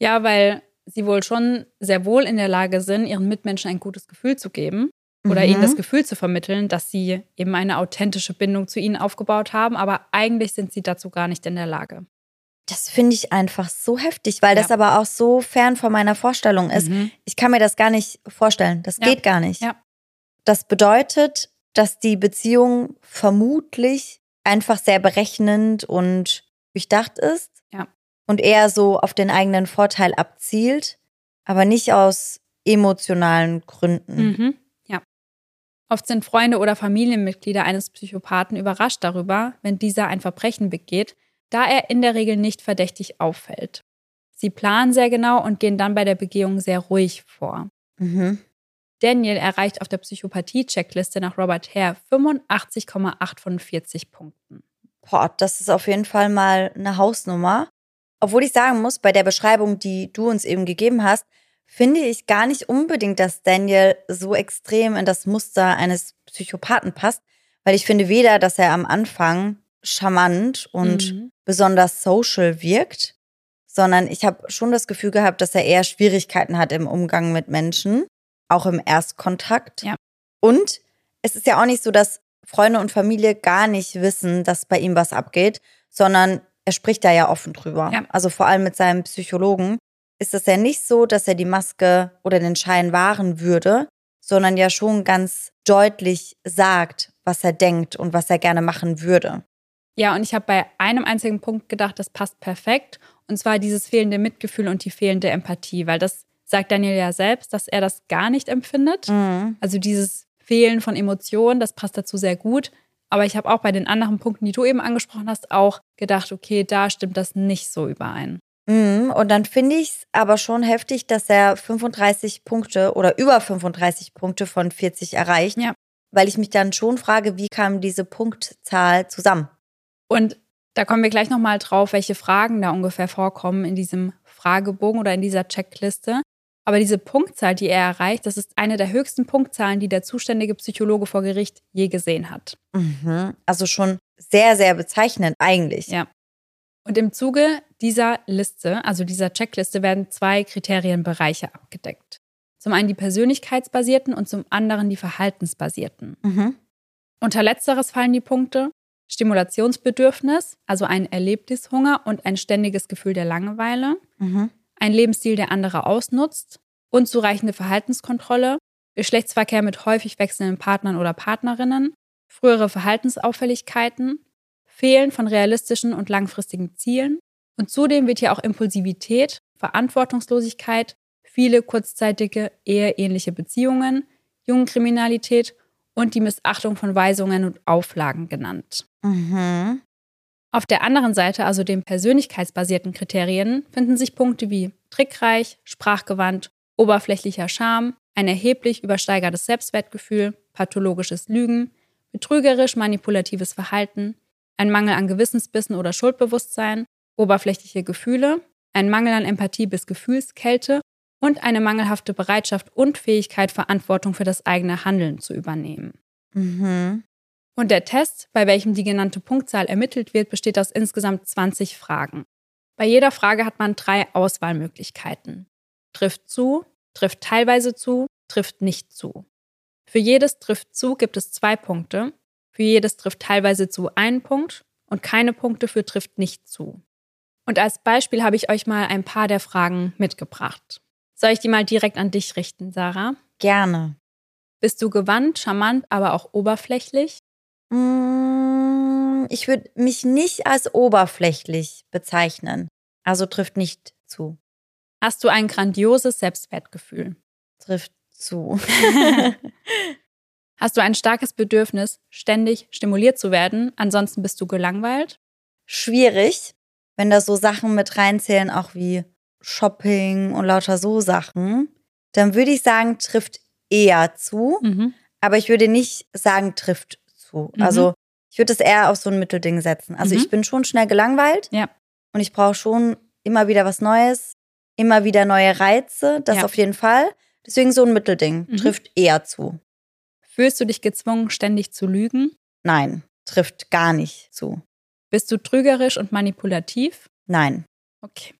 Ja, weil sie wohl schon sehr wohl in der Lage sind, ihren Mitmenschen ein gutes Gefühl zu geben oder Mhm. ihnen das Gefühl zu vermitteln, dass sie eben eine authentische Bindung zu ihnen aufgebaut haben, aber eigentlich sind sie dazu gar nicht in der Lage. Das finde ich einfach so heftig, weil das Ja. aber auch so fern von meiner Vorstellung ist. Mhm. Ich kann mir das gar nicht vorstellen. Das Ja. geht gar nicht. Ja. Das bedeutet, dass die Beziehung vermutlich einfach sehr berechnend und durchdacht ist. Und eher so auf den eigenen Vorteil abzielt, aber nicht aus emotionalen Gründen. Mhm. Oft sind Freunde oder Familienmitglieder eines Psychopathen überrascht darüber, wenn dieser ein Verbrechen begeht, da er in der Regel nicht verdächtig auffällt. Sie planen sehr genau und gehen dann bei der Begehung sehr ruhig vor. Mhm. Daniel erreicht auf der Psychopathie-Checkliste nach Robert Hare 85,8 von 40 Punkten. Boah, das ist auf jeden Fall mal eine Hausnummer. Obwohl ich sagen muss, bei der Beschreibung, die du uns eben gegeben hast, finde ich gar nicht unbedingt, dass Daniel so extrem in das Muster eines Psychopathen passt, Weil ich finde weder, dass er am Anfang charmant und Mhm. besonders social wirkt, sondern ich habe schon das Gefühl gehabt, dass er eher Schwierigkeiten hat im Umgang mit Menschen, auch im Erstkontakt. Ja. Und es ist ja auch nicht so, dass Freunde und Familie gar nicht wissen, dass bei ihm was abgeht, sondern er spricht da ja offen drüber. Ja. Also vor allem mit seinem Psychologen ist es ja nicht so, dass er die Maske oder den Schein wahren würde, sondern ja schon ganz deutlich sagt, was er denkt und was er gerne machen würde. Ja, und ich habe bei einem einzigen Punkt gedacht, das passt perfekt. Und zwar dieses fehlende Mitgefühl und die fehlende Empathie, weil das sagt Daniel ja selbst, dass er das gar nicht empfindet. Mhm. Also dieses Fehlen von Emotionen, das passt dazu sehr gut. Aber ich habe auch bei den anderen Punkten, die du eben angesprochen hast, auch gedacht, okay, da stimmt das nicht so überein. Mhm. Und dann finde ich es aber schon heftig, dass er 35 Punkte oder über 35 Punkte von 40 erreicht. Ja. Weil ich mich dann schon frage, wie kam diese Punktzahl zusammen? Und da kommen wir gleich nochmal drauf, welche Fragen da ungefähr vorkommen in diesem Fragebogen oder in dieser Checkliste. Aber diese Punktzahl, die er erreicht, das ist eine der höchsten Punktzahlen, die der zuständige Psychologe vor Gericht je gesehen hat. Mhm. Also schon sehr, sehr bezeichnend eigentlich. Ja. Und im Zuge dieser Liste, also dieser Checkliste, werden zwei Kriterienbereiche abgedeckt. Zum einen die persönlichkeitsbasierten und zum anderen die verhaltensbasierten. Mhm. Unter letzteres fallen die Punkte Stimulationsbedürfnis, also ein Erlebnishunger und ein ständiges Gefühl der Langeweile, Mhm. ein Lebensstil, der andere ausnutzt, unzureichende Verhaltenskontrolle, Geschlechtsverkehr mit häufig wechselnden Partnern oder Partnerinnen, frühere Verhaltensauffälligkeiten, Fehlen von realistischen und langfristigen Zielen und zudem wird hier auch Impulsivität, Verantwortungslosigkeit, viele kurzzeitige eheähnliche Beziehungen, Jungenkriminalität und die Missachtung von Weisungen und Auflagen genannt. Mhm. Auf der anderen Seite, also den persönlichkeitsbasierten Kriterien, finden sich Punkte wie trickreich, sprachgewandt, oberflächlicher Charme, ein erheblich übersteigertes Selbstwertgefühl, pathologisches Lügen, betrügerisch manipulatives Verhalten, ein Mangel an Gewissensbissen oder Schuldbewusstsein, oberflächliche Gefühle, ein Mangel an Empathie bis Gefühlskälte und eine mangelhafte Bereitschaft und Fähigkeit, Verantwortung für das eigene Handeln zu übernehmen. Mhm. Und der Test, bei welchem die genannte Punktzahl ermittelt wird, besteht aus insgesamt 20 Fragen. Bei jeder Frage hat man drei Auswahlmöglichkeiten. Trifft zu, trifft teilweise zu, trifft nicht zu. Für jedes trifft zu gibt es zwei Punkte, für jedes trifft teilweise zu einen Punkt und keine Punkte für trifft nicht zu. Und als Beispiel habe ich euch mal ein paar der Fragen mitgebracht. Soll ich die mal direkt an dich richten, Sarah? Gerne. Bist du gewandt, charmant, aber auch oberflächlich? Mm, Ich würde mich nicht als oberflächlich bezeichnen. Also trifft nicht zu. Hast du ein grandioses Selbstwertgefühl? Trifft zu. Hast du ein starkes Bedürfnis, ständig stimuliert zu werden? Ansonsten bist du gelangweilt? Schwierig, wenn da so Sachen mit reinzählen, auch wie Shopping und lauter so Sachen. Dann würde ich sagen, trifft eher zu. Mhm. Aber ich würde nicht sagen, trifft zu. Mhm. Also ich würde es eher auf so ein Mittelding setzen. Also Mhm. ich bin schon schnell gelangweilt. Ja. Und ich brauche schon immer wieder was Neues, immer wieder neue Reize. Das Ja. auf jeden Fall. Deswegen so ein Mittelding. Mhm. Trifft eher zu. Fühlst du dich gezwungen, ständig zu lügen? Nein, trifft gar nicht zu. Bist du trügerisch und manipulativ? Nein. Okay.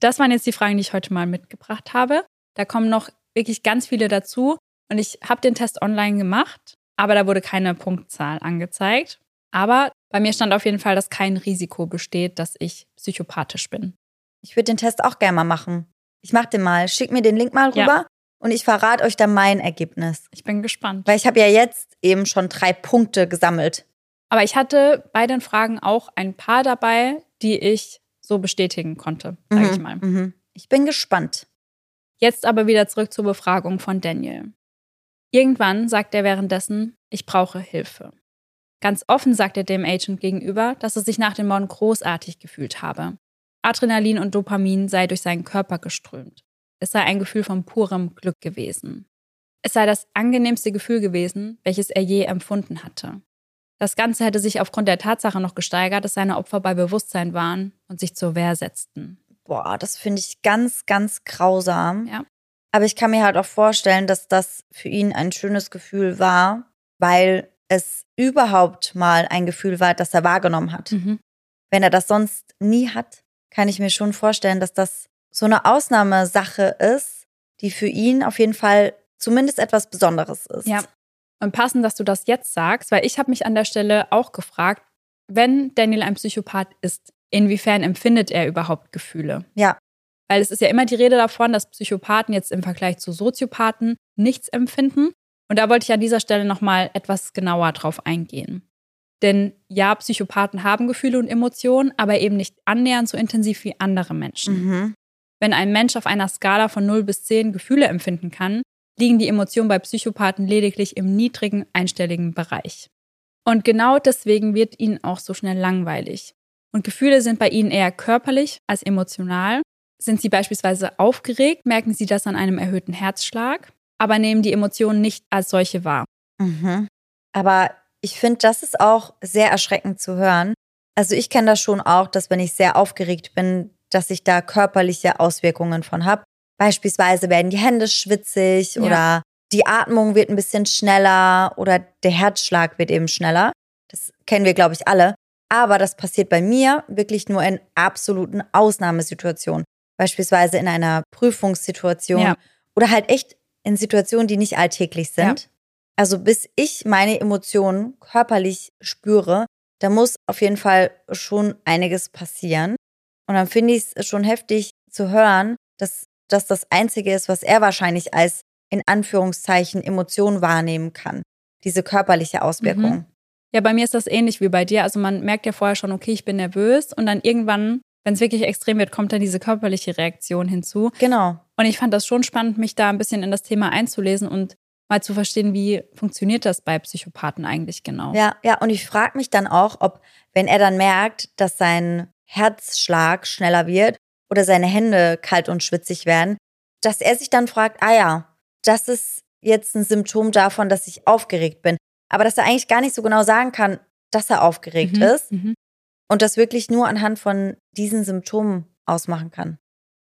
Das waren jetzt die Fragen, die ich heute mal mitgebracht habe. Da kommen noch wirklich ganz viele dazu. Und ich habe den Test online gemacht, aber da wurde keine Punktzahl angezeigt. Aber bei mir stand auf jeden Fall, dass kein Risiko besteht, dass ich psychopathisch bin. Ich würde den Test auch gerne mal machen. Ich mach den mal. Schick mir den Link mal Ja. Und ich verrate euch dann mein Ergebnis. Ich bin gespannt. Weil ich habe ja jetzt eben schon drei Punkte gesammelt. Aber ich hatte bei den Fragen auch ein paar dabei, die ich so bestätigen konnte, sage ich Mhm, mal. mhm. Ich bin gespannt. Jetzt aber wieder zurück zur Befragung von Daniel. Irgendwann sagt er währenddessen, ich brauche Hilfe. Ganz offen sagt er dem Agent gegenüber, dass er sich nach dem Morden großartig gefühlt habe. Adrenalin und Dopamin sei durch seinen Körper geströmt. Es sei ein Gefühl von purem Glück gewesen. Es sei das angenehmste Gefühl gewesen, welches er je empfunden hatte. Das Ganze hätte sich aufgrund der Tatsache noch gesteigert, dass seine Opfer bei Bewusstsein waren und sich zur Wehr setzten. Boah, das finde ich ganz, ganz grausam. Ja. Aber ich kann mir halt auch vorstellen, dass das für ihn ein schönes Gefühl war, weil es überhaupt mal ein Gefühl war, das er wahrgenommen hat. Mhm. Wenn er das sonst nie hat, kann ich mir schon vorstellen, dass das so eine Ausnahmesache ist, die für ihn auf jeden Fall zumindest etwas Besonderes ist. Ja. Und passend, dass du das jetzt sagst, weil ich habe mich an der Stelle auch gefragt, wenn Daniel ein Psychopath ist, inwiefern empfindet er überhaupt Gefühle? Ja. Weil es ist ja immer die Rede davon, dass Psychopathen jetzt im Vergleich zu Soziopathen nichts empfinden. Und da wollte ich an dieser Stelle nochmal etwas genauer drauf eingehen. Denn ja, Psychopathen haben Gefühle und Emotionen, aber eben nicht annähernd so intensiv wie andere Menschen. Mhm. Wenn ein Mensch auf einer Skala von 0 bis 10 Gefühle empfinden kann, liegen die Emotionen bei Psychopathen lediglich im niedrigen einstelligen Bereich. Und genau deswegen wird ihnen auch so schnell langweilig. Und Gefühle sind bei ihnen eher körperlich als emotional. Sind sie beispielsweise aufgeregt, merken sie das an einem erhöhten Herzschlag, aber nehmen die Emotionen nicht als solche wahr. Mhm. Aber ich finde, das ist auch sehr erschreckend zu hören. Also ich kenne das schon auch, dass wenn ich sehr aufgeregt bin, dass ich da körperliche Auswirkungen von habe. Beispielsweise werden die Hände schwitzig Ja. oder die Atmung wird ein bisschen schneller oder der Herzschlag wird eben schneller. Das kennen wir, glaube ich, alle. Aber das passiert bei mir wirklich nur in absoluten Ausnahmesituationen. Beispielsweise in einer Prüfungssituation Ja. oder halt echt in Situationen, die nicht alltäglich sind. Also bis ich meine Emotionen körperlich spüre, da muss auf jeden Fall schon einiges passieren. Und dann finde ich es schon heftig zu hören, dass das das Einzige ist, was er wahrscheinlich als in Anführungszeichen Emotion wahrnehmen kann. Diese körperliche Auswirkung. Ja, bei mir ist das ähnlich wie bei dir. Also man merkt ja vorher schon, okay, ich bin nervös und dann irgendwann, wenn es wirklich extrem wird, kommt dann diese körperliche Reaktion hinzu. Genau. Und ich fand das schon spannend, mich da ein bisschen in das Thema einzulesen und mal zu verstehen, wie funktioniert das bei Psychopathen eigentlich genau. Ja, ja, und ich frage mich dann auch, ob, wenn er dann merkt, dass sein Herzschlag schneller wird oder seine Hände kalt und schwitzig werden, dass er sich dann fragt, ah ja, das ist jetzt ein Symptom davon, dass ich aufgeregt bin. Aber dass er eigentlich gar nicht so genau sagen kann, dass er aufgeregt Mhm, ist mhm. und das wirklich nur anhand von diesen Symptomen ausmachen kann.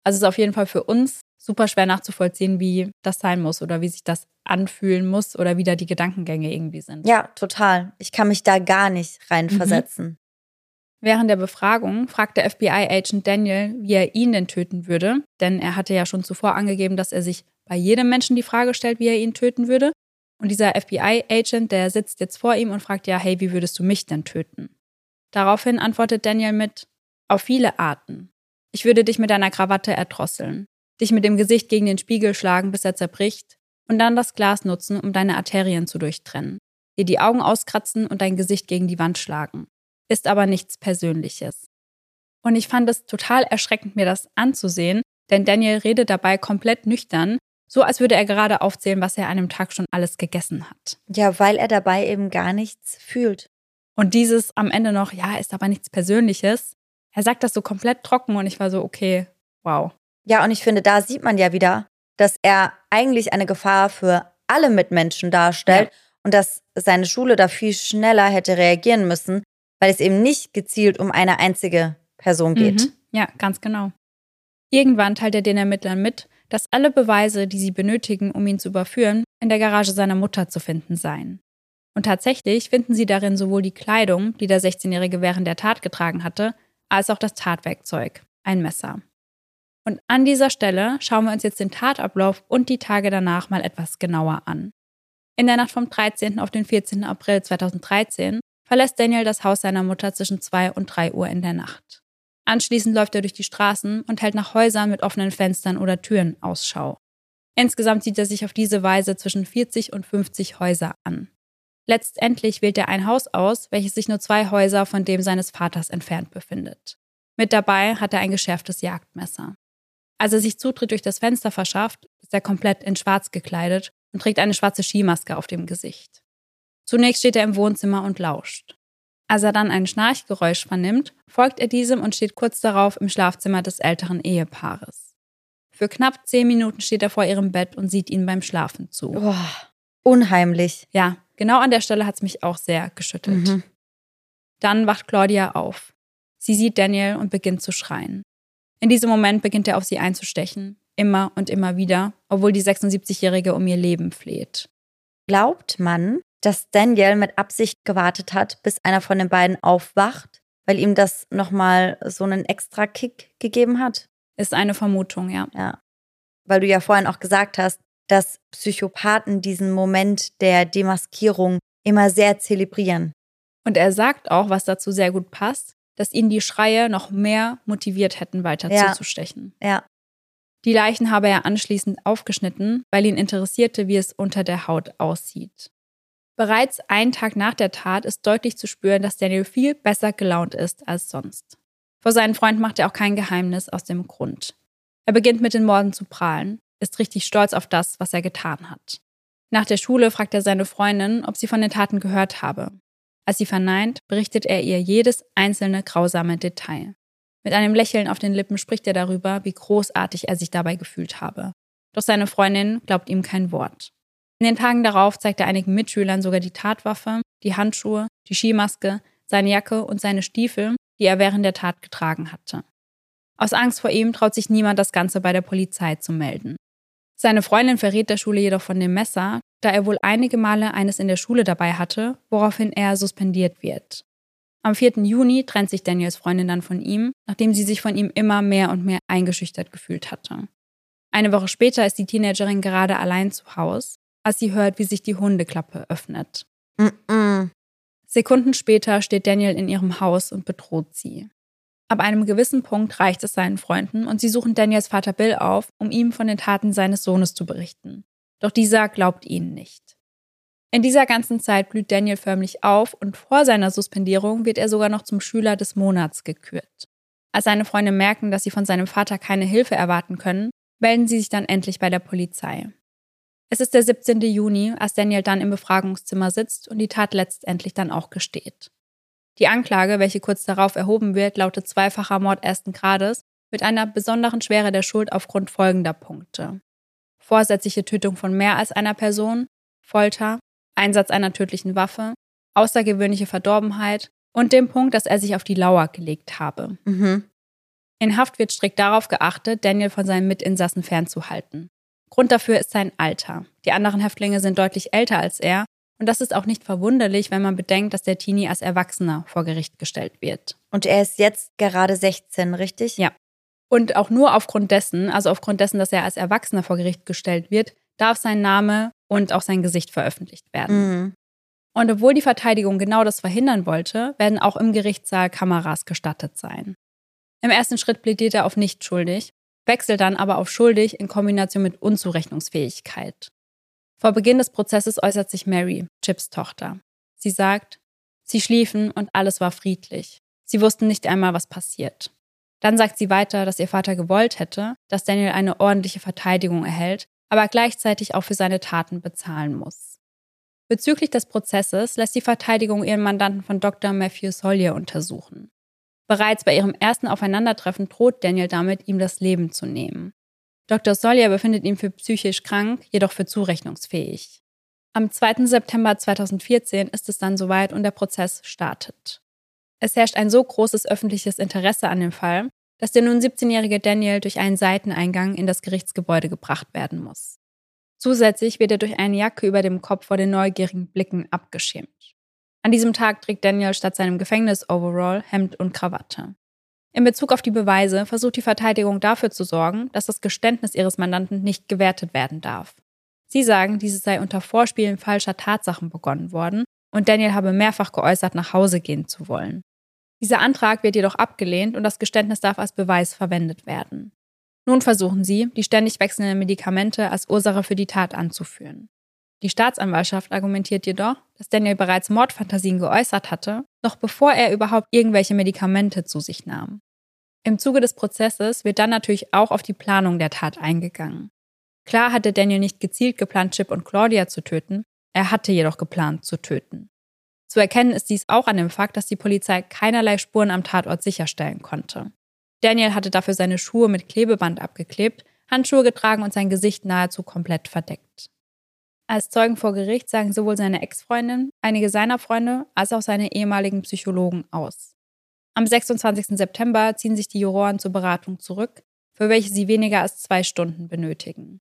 Also es ist auf jeden Fall für uns super schwer nachzuvollziehen, wie das sein muss oder wie sich das anfühlen muss oder wie da die Gedankengänge irgendwie sind. Ja, total. Ich kann mich da gar nicht reinversetzen. Während der Befragung fragte FBI-Agent Daniel, wie er ihn denn töten würde, denn er hatte ja schon zuvor angegeben, dass er sich bei jedem Menschen die Frage stellt, wie er ihn töten würde. Und dieser FBI-Agent, der sitzt jetzt vor ihm und fragt ja, hey, wie würdest du mich denn töten? Daraufhin antwortet Daniel mit, auf viele Arten. Ich würde dich mit deiner Krawatte erdrosseln, dich mit dem Gesicht gegen den Spiegel schlagen, bis er zerbricht, und dann das Glas nutzen, um deine Arterien zu durchtrennen, dir die Augen auskratzen und dein Gesicht gegen die Wand schlagen ist aber nichts Persönliches. Und ich fand es total erschreckend, mir das anzusehen, denn Daniel redet dabei komplett nüchtern, so als würde er gerade aufzählen, was er an einem Tag schon alles gegessen hat. Ja, weil er dabei eben gar nichts fühlt. Und dieses am Ende noch, ja, ist aber nichts Persönliches. Er sagt das so komplett trocken und ich war so, okay, wow. Ja, und ich finde, da sieht man ja wieder, dass er eigentlich eine Gefahr für alle Mitmenschen darstellt und dass seine Schule da viel schneller hätte reagieren müssen, weil es eben nicht gezielt um eine einzige Person geht. Mhm. Ja, ganz genau. Irgendwann teilt er den Ermittlern mit, dass alle Beweise, die sie benötigen, um ihn zu überführen, in der Garage seiner Mutter zu finden seien. Und tatsächlich finden sie darin sowohl die Kleidung, die der 16-Jährige während der Tat getragen hatte, als auch das Tatwerkzeug, ein Messer. Und an dieser Stelle schauen wir uns jetzt den Tatablauf und die Tage danach mal etwas genauer an. In der Nacht vom 13. auf den 14. April 2013 verlässt Daniel das Haus seiner Mutter zwischen 2 und 3 Uhr in der Nacht. Anschließend läuft er durch die Straßen und hält nach Häusern mit offenen Fenstern oder Türen Ausschau. Insgesamt sieht er sich auf diese Weise zwischen 40 und 50 Häuser an. Letztendlich wählt er ein Haus aus, welches sich nur zwei Häuser von dem seines Vaters entfernt befindet. Mit dabei hat er ein geschärftes Jagdmesser. Als er sich Zutritt durch das Fenster verschafft, ist er komplett in schwarz gekleidet und trägt eine schwarze Skimaske auf dem Gesicht. Zunächst steht er im Wohnzimmer und lauscht. Als er dann ein Schnarchgeräusch vernimmt, folgt er diesem und steht kurz darauf im Schlafzimmer des älteren Ehepaares. Für knapp zehn Minuten steht er vor ihrem Bett und sieht ihnen beim Schlafen zu. Boah, unheimlich. Ja, genau an der Stelle hat es mich auch sehr geschüttelt. Mhm. Dann wacht Claudia auf. Sie sieht Daniel und beginnt zu schreien. In diesem Moment beginnt er auf sie einzustechen, immer und immer wieder, obwohl die 76-Jährige um ihr Leben fleht. Glaubt man, dass Daniel mit Absicht gewartet hat, bis einer von den beiden aufwacht, weil ihm das nochmal so einen extra Kick gegeben hat? Ist eine Vermutung, ja. Ja. Weil du ja vorhin auch gesagt hast, dass Psychopathen diesen Moment der Demaskierung immer sehr zelebrieren. Und er sagt auch, was dazu sehr gut passt, dass ihn die Schreie noch mehr motiviert hätten, weiter Ja. zuzustechen. Ja. Die Leichen habe er anschließend aufgeschnitten, weil ihn interessierte, wie es unter der Haut aussieht. Bereits einen Tag nach der Tat ist deutlich zu spüren, dass Daniel viel besser gelaunt ist als sonst. Vor seinen Freunden macht er auch kein Geheimnis aus dem Grund. Er beginnt mit den Morden zu prahlen, ist richtig stolz auf das, was er getan hat. Nach der Schule fragt er seine Freundin, ob sie von den Taten gehört habe. Als sie verneint, berichtet er ihr jedes einzelne grausame Detail. Mit einem Lächeln auf den Lippen spricht er darüber, wie großartig er sich dabei gefühlt habe. Doch seine Freundin glaubt ihm kein Wort. In den Tagen darauf zeigt er einigen Mitschülern sogar die Tatwaffe, die Handschuhe, die Skimaske, seine Jacke und seine Stiefel, die er während der Tat getragen hatte. Aus Angst vor ihm traut sich niemand, das Ganze bei der Polizei zu melden. Seine Freundin verrät der Schule jedoch von dem Messer, da er wohl einige Male eines in der Schule dabei hatte, woraufhin er suspendiert wird. Am 4. Juni trennt sich Daniels Freundin dann von ihm, nachdem sie sich von ihm immer mehr und mehr eingeschüchtert gefühlt hatte. Eine Woche später ist die Teenagerin gerade allein zu Hause, als sie hört, wie sich die Hundeklappe öffnet. Mm-mm. Sekunden später steht Daniel in ihrem Haus und bedroht sie. Ab einem gewissen Punkt reicht es seinen Freunden und sie suchen Daniels Vater Bill auf, um ihm von den Taten seines Sohnes zu berichten. Doch dieser glaubt ihnen nicht. In dieser ganzen Zeit blüht Daniel förmlich auf und vor seiner Suspendierung wird er sogar noch zum Schüler des Monats gekürt. Als seine Freunde merken, dass sie von seinem Vater keine Hilfe erwarten können, melden sie sich dann endlich bei der Polizei. Es ist der 17. Juni, als Daniel dann im Befragungszimmer sitzt und die Tat letztendlich dann auch gesteht. Die Anklage, welche kurz darauf erhoben wird, lautet zweifacher Mord ersten Grades mit einer besonderen Schwere der Schuld aufgrund folgender Punkte. Vorsätzliche Tötung von mehr als einer Person, Folter, Einsatz einer tödlichen Waffe, außergewöhnliche Verdorbenheit und dem Punkt, dass er sich auf die Lauer gelegt habe. Mhm. In Haft wird strikt darauf geachtet, Daniel von seinen Mitinsassen fernzuhalten. Grund dafür ist sein Alter. Die anderen Häftlinge sind deutlich älter als er und das ist auch nicht verwunderlich, wenn man bedenkt, dass der Teenie als Erwachsener vor Gericht gestellt wird. Und er ist jetzt gerade 16, richtig? Ja. Und auch nur aufgrund dessen, also aufgrund dessen, dass er als Erwachsener vor Gericht gestellt wird, darf sein Name und auch sein Gesicht veröffentlicht werden. Mhm. Und obwohl die Verteidigung genau das verhindern wollte, werden auch im Gerichtssaal Kameras gestattet sein. Im ersten Schritt plädiert er auf nicht schuldig, wechselt dann aber auf schuldig in Kombination mit Unzurechnungsfähigkeit. Vor Beginn des Prozesses äußert sich Mary, Chips Tochter. Sie sagt, sie schliefen und alles war friedlich. Sie wussten nicht einmal, was passiert. Dann sagt sie weiter, dass ihr Vater gewollt hätte, dass Daniel eine ordentliche Verteidigung erhält, aber gleichzeitig auch für seine Taten bezahlen muss. Bezüglich des Prozesses lässt die Verteidigung ihren Mandanten von Dr. Matthew Sollier untersuchen. Bereits bei ihrem ersten Aufeinandertreffen droht Daniel damit, ihm das Leben zu nehmen. Dr. Sollier befindet ihn für psychisch krank, jedoch für zurechnungsfähig. Am 2. September 2014 ist es dann soweit und der Prozess startet. Es herrscht ein so großes öffentliches Interesse an dem Fall, dass der nun 17-jährige Daniel durch einen Seiteneingang in das Gerichtsgebäude gebracht werden muss. Zusätzlich wird er durch eine Jacke über dem Kopf vor den neugierigen Blicken abgeschirmt. An diesem Tag trägt Daniel statt seinem Gefängnis-Overall Hemd und Krawatte. In Bezug auf die Beweise versucht die Verteidigung dafür zu sorgen, dass das Geständnis ihres Mandanten nicht gewertet werden darf. Sie sagen, dieses sei unter Vorspielen falscher Tatsachen begonnen worden und Daniel habe mehrfach geäußert, nach Hause gehen zu wollen. Dieser Antrag wird jedoch abgelehnt und das Geständnis darf als Beweis verwendet werden. Nun versuchen sie, die ständig wechselnden Medikamente als Ursache für die Tat anzuführen. Die Staatsanwaltschaft argumentiert jedoch, dass Daniel bereits Mordfantasien geäußert hatte, noch bevor er überhaupt irgendwelche Medikamente zu sich nahm. Im Zuge des Prozesses wird dann natürlich auch auf die Planung der Tat eingegangen. Klar hatte Daniel nicht gezielt geplant, Chip und Claudia zu töten, er hatte jedoch geplant zu töten. Zu erkennen ist dies auch an dem Fakt, dass die Polizei keinerlei Spuren am Tatort sicherstellen konnte. Daniel hatte dafür seine Schuhe mit Klebeband abgeklebt, Handschuhe getragen und sein Gesicht nahezu komplett verdeckt. Als Zeugen vor Gericht sagen sowohl seine Ex-Freundin, einige seiner Freunde als auch seine ehemaligen Psychologen aus. Am 26. September ziehen sich die Juroren zur Beratung zurück, für welche sie weniger als zwei Stunden benötigen.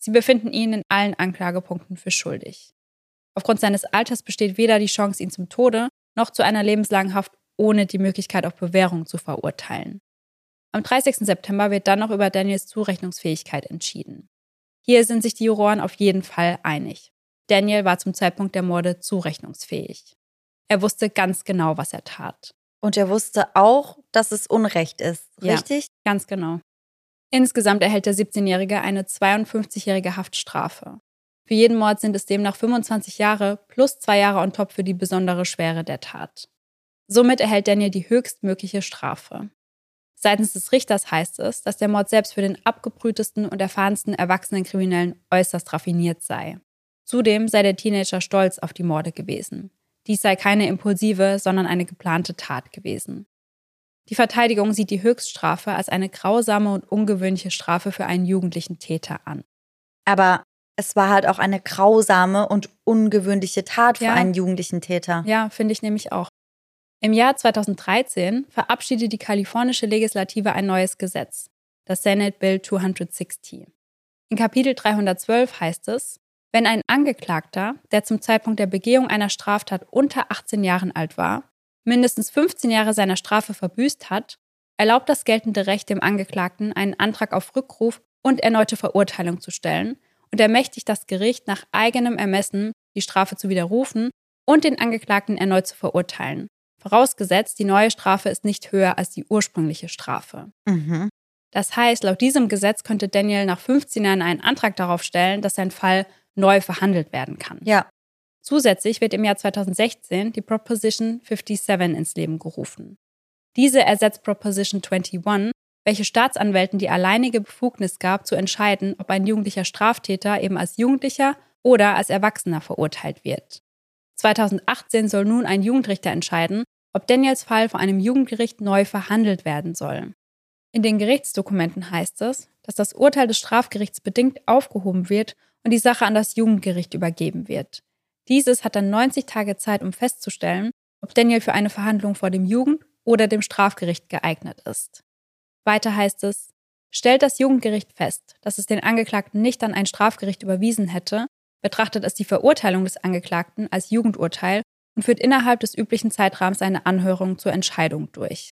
Sie befinden ihn in allen Anklagepunkten für schuldig. Aufgrund seines Alters besteht weder die Chance, ihn zum Tode noch zu einer lebenslangen Haft ohne die Möglichkeit auf Bewährung zu verurteilen. Am 30. September wird dann noch über Daniels Zurechnungsfähigkeit entschieden. Hier sind sich die Juroren auf jeden Fall einig. Daniel war zum Zeitpunkt der Morde zurechnungsfähig. Er wusste ganz genau, was er tat. Und er wusste auch, dass es Unrecht ist, richtig? Ja, ganz genau. Insgesamt erhält der 17-Jährige eine 52-jährige Haftstrafe. Für jeden Mord sind es demnach 25 Jahre plus zwei Jahre on top für die besondere Schwere der Tat. Somit erhält Daniel die höchstmögliche Strafe. Seitens des Richters heißt es, dass der Mord selbst für den abgebrühtesten und erfahrensten erwachsenen Kriminellen äußerst raffiniert sei. Zudem sei der Teenager stolz auf die Morde gewesen. Dies sei keine impulsive, sondern eine geplante Tat gewesen. Die Verteidigung sieht die Höchststrafe als eine grausame und ungewöhnliche Strafe für einen jugendlichen Täter an. Aber es war halt auch eine grausame und ungewöhnliche Tat für Ja. einen jugendlichen Täter. Ja, finde ich nämlich auch. Im Jahr 2013 verabschiedet die kalifornische Legislative ein neues Gesetz, das Senate Bill 260. In Kapitel 312 heißt es, wenn ein Angeklagter, der zum Zeitpunkt der Begehung einer Straftat unter 18 Jahren alt war, mindestens 15 Jahre seiner Strafe verbüßt hat, erlaubt das geltende Recht dem Angeklagten, einen Antrag auf Rückruf und erneute Verurteilung zu stellen und ermächtigt das Gericht nach eigenem Ermessen, die Strafe zu widerrufen und den Angeklagten erneut zu verurteilen. Vorausgesetzt, die neue Strafe ist nicht höher als die ursprüngliche Strafe. Mhm. Das heißt, laut diesem Gesetz könnte Daniel nach 15 Jahren einen Antrag darauf stellen, dass sein Fall neu verhandelt werden kann. Ja. Zusätzlich wird im Jahr 2016 die Proposition 57 ins Leben gerufen. Diese ersetzt Proposition 21, welche Staatsanwälten die alleinige Befugnis gab, zu entscheiden, ob ein jugendlicher Straftäter eben als Jugendlicher oder als Erwachsener verurteilt wird. 2018 soll nun ein Jugendrichter entscheiden, ob Daniels Fall vor einem Jugendgericht neu verhandelt werden soll. In den Gerichtsdokumenten heißt es, dass das Urteil des Strafgerichts bedingt aufgehoben wird und die Sache an das Jugendgericht übergeben wird. Dieses hat dann 90 Tage Zeit, um festzustellen, ob Daniel für eine Verhandlung vor dem Jugend- oder dem Strafgericht geeignet ist. Weiter heißt es, stellt das Jugendgericht fest, dass es den Angeklagten nicht an ein Strafgericht überwiesen hätte, betrachtet es die Verurteilung des Angeklagten als Jugendurteil und führt innerhalb des üblichen Zeitrahmens eine Anhörung zur Entscheidung durch.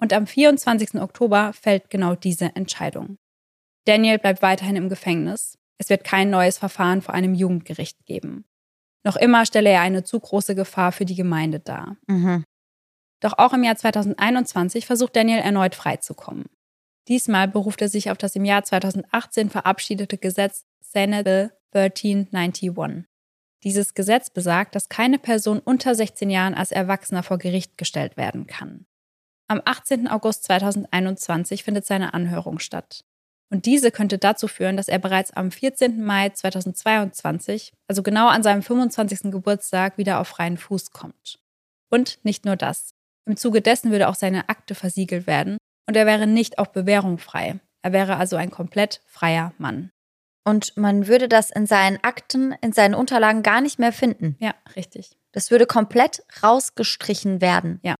Und am 24. Oktober fällt genau diese Entscheidung. Daniel bleibt weiterhin im Gefängnis. Es wird kein neues Verfahren vor einem Jugendgericht geben. Noch immer stelle er eine zu große Gefahr für die Gemeinde dar. Mhm. Doch auch im Jahr 2021 versucht Daniel erneut freizukommen. Diesmal beruft er sich auf das im Jahr 2018 verabschiedete Gesetz Senate 1391. Dieses Gesetz besagt, dass keine Person unter 16 Jahren als Erwachsener vor Gericht gestellt werden kann. Am 18. August 2021 findet seine Anhörung statt. Und diese könnte dazu führen, dass er bereits am 14. Mai 2022, also genau an seinem 25. Geburtstag, wieder auf freien Fuß kommt. Und nicht nur das. Im Zuge dessen würde auch seine Akte versiegelt werden und er wäre nicht auf Bewährung frei. Er wäre also ein komplett freier Mann. Und man würde das in seinen Akten, in seinen Unterlagen gar nicht mehr finden. Ja, richtig. Das würde komplett rausgestrichen werden. Ja.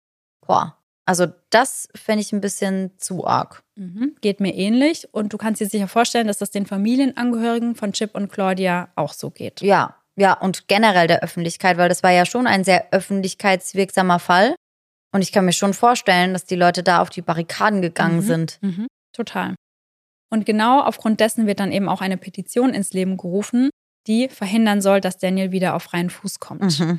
Boah. Also das fände ich ein bisschen zu arg. Mhm. Geht mir ähnlich und du kannst dir sicher vorstellen, dass das den Familienangehörigen von Chip und Claudia auch so geht. Ja, ja, und generell der Öffentlichkeit, weil das war ja schon ein sehr öffentlichkeitswirksamer Fall. Und ich kann mir schon vorstellen, dass die Leute da auf die Barrikaden gegangen Mhm. sind. Mhm. Total. Und genau aufgrund dessen wird dann eben auch eine Petition ins Leben gerufen, die verhindern soll, dass Daniel wieder auf freien Fuß kommt. Mhm.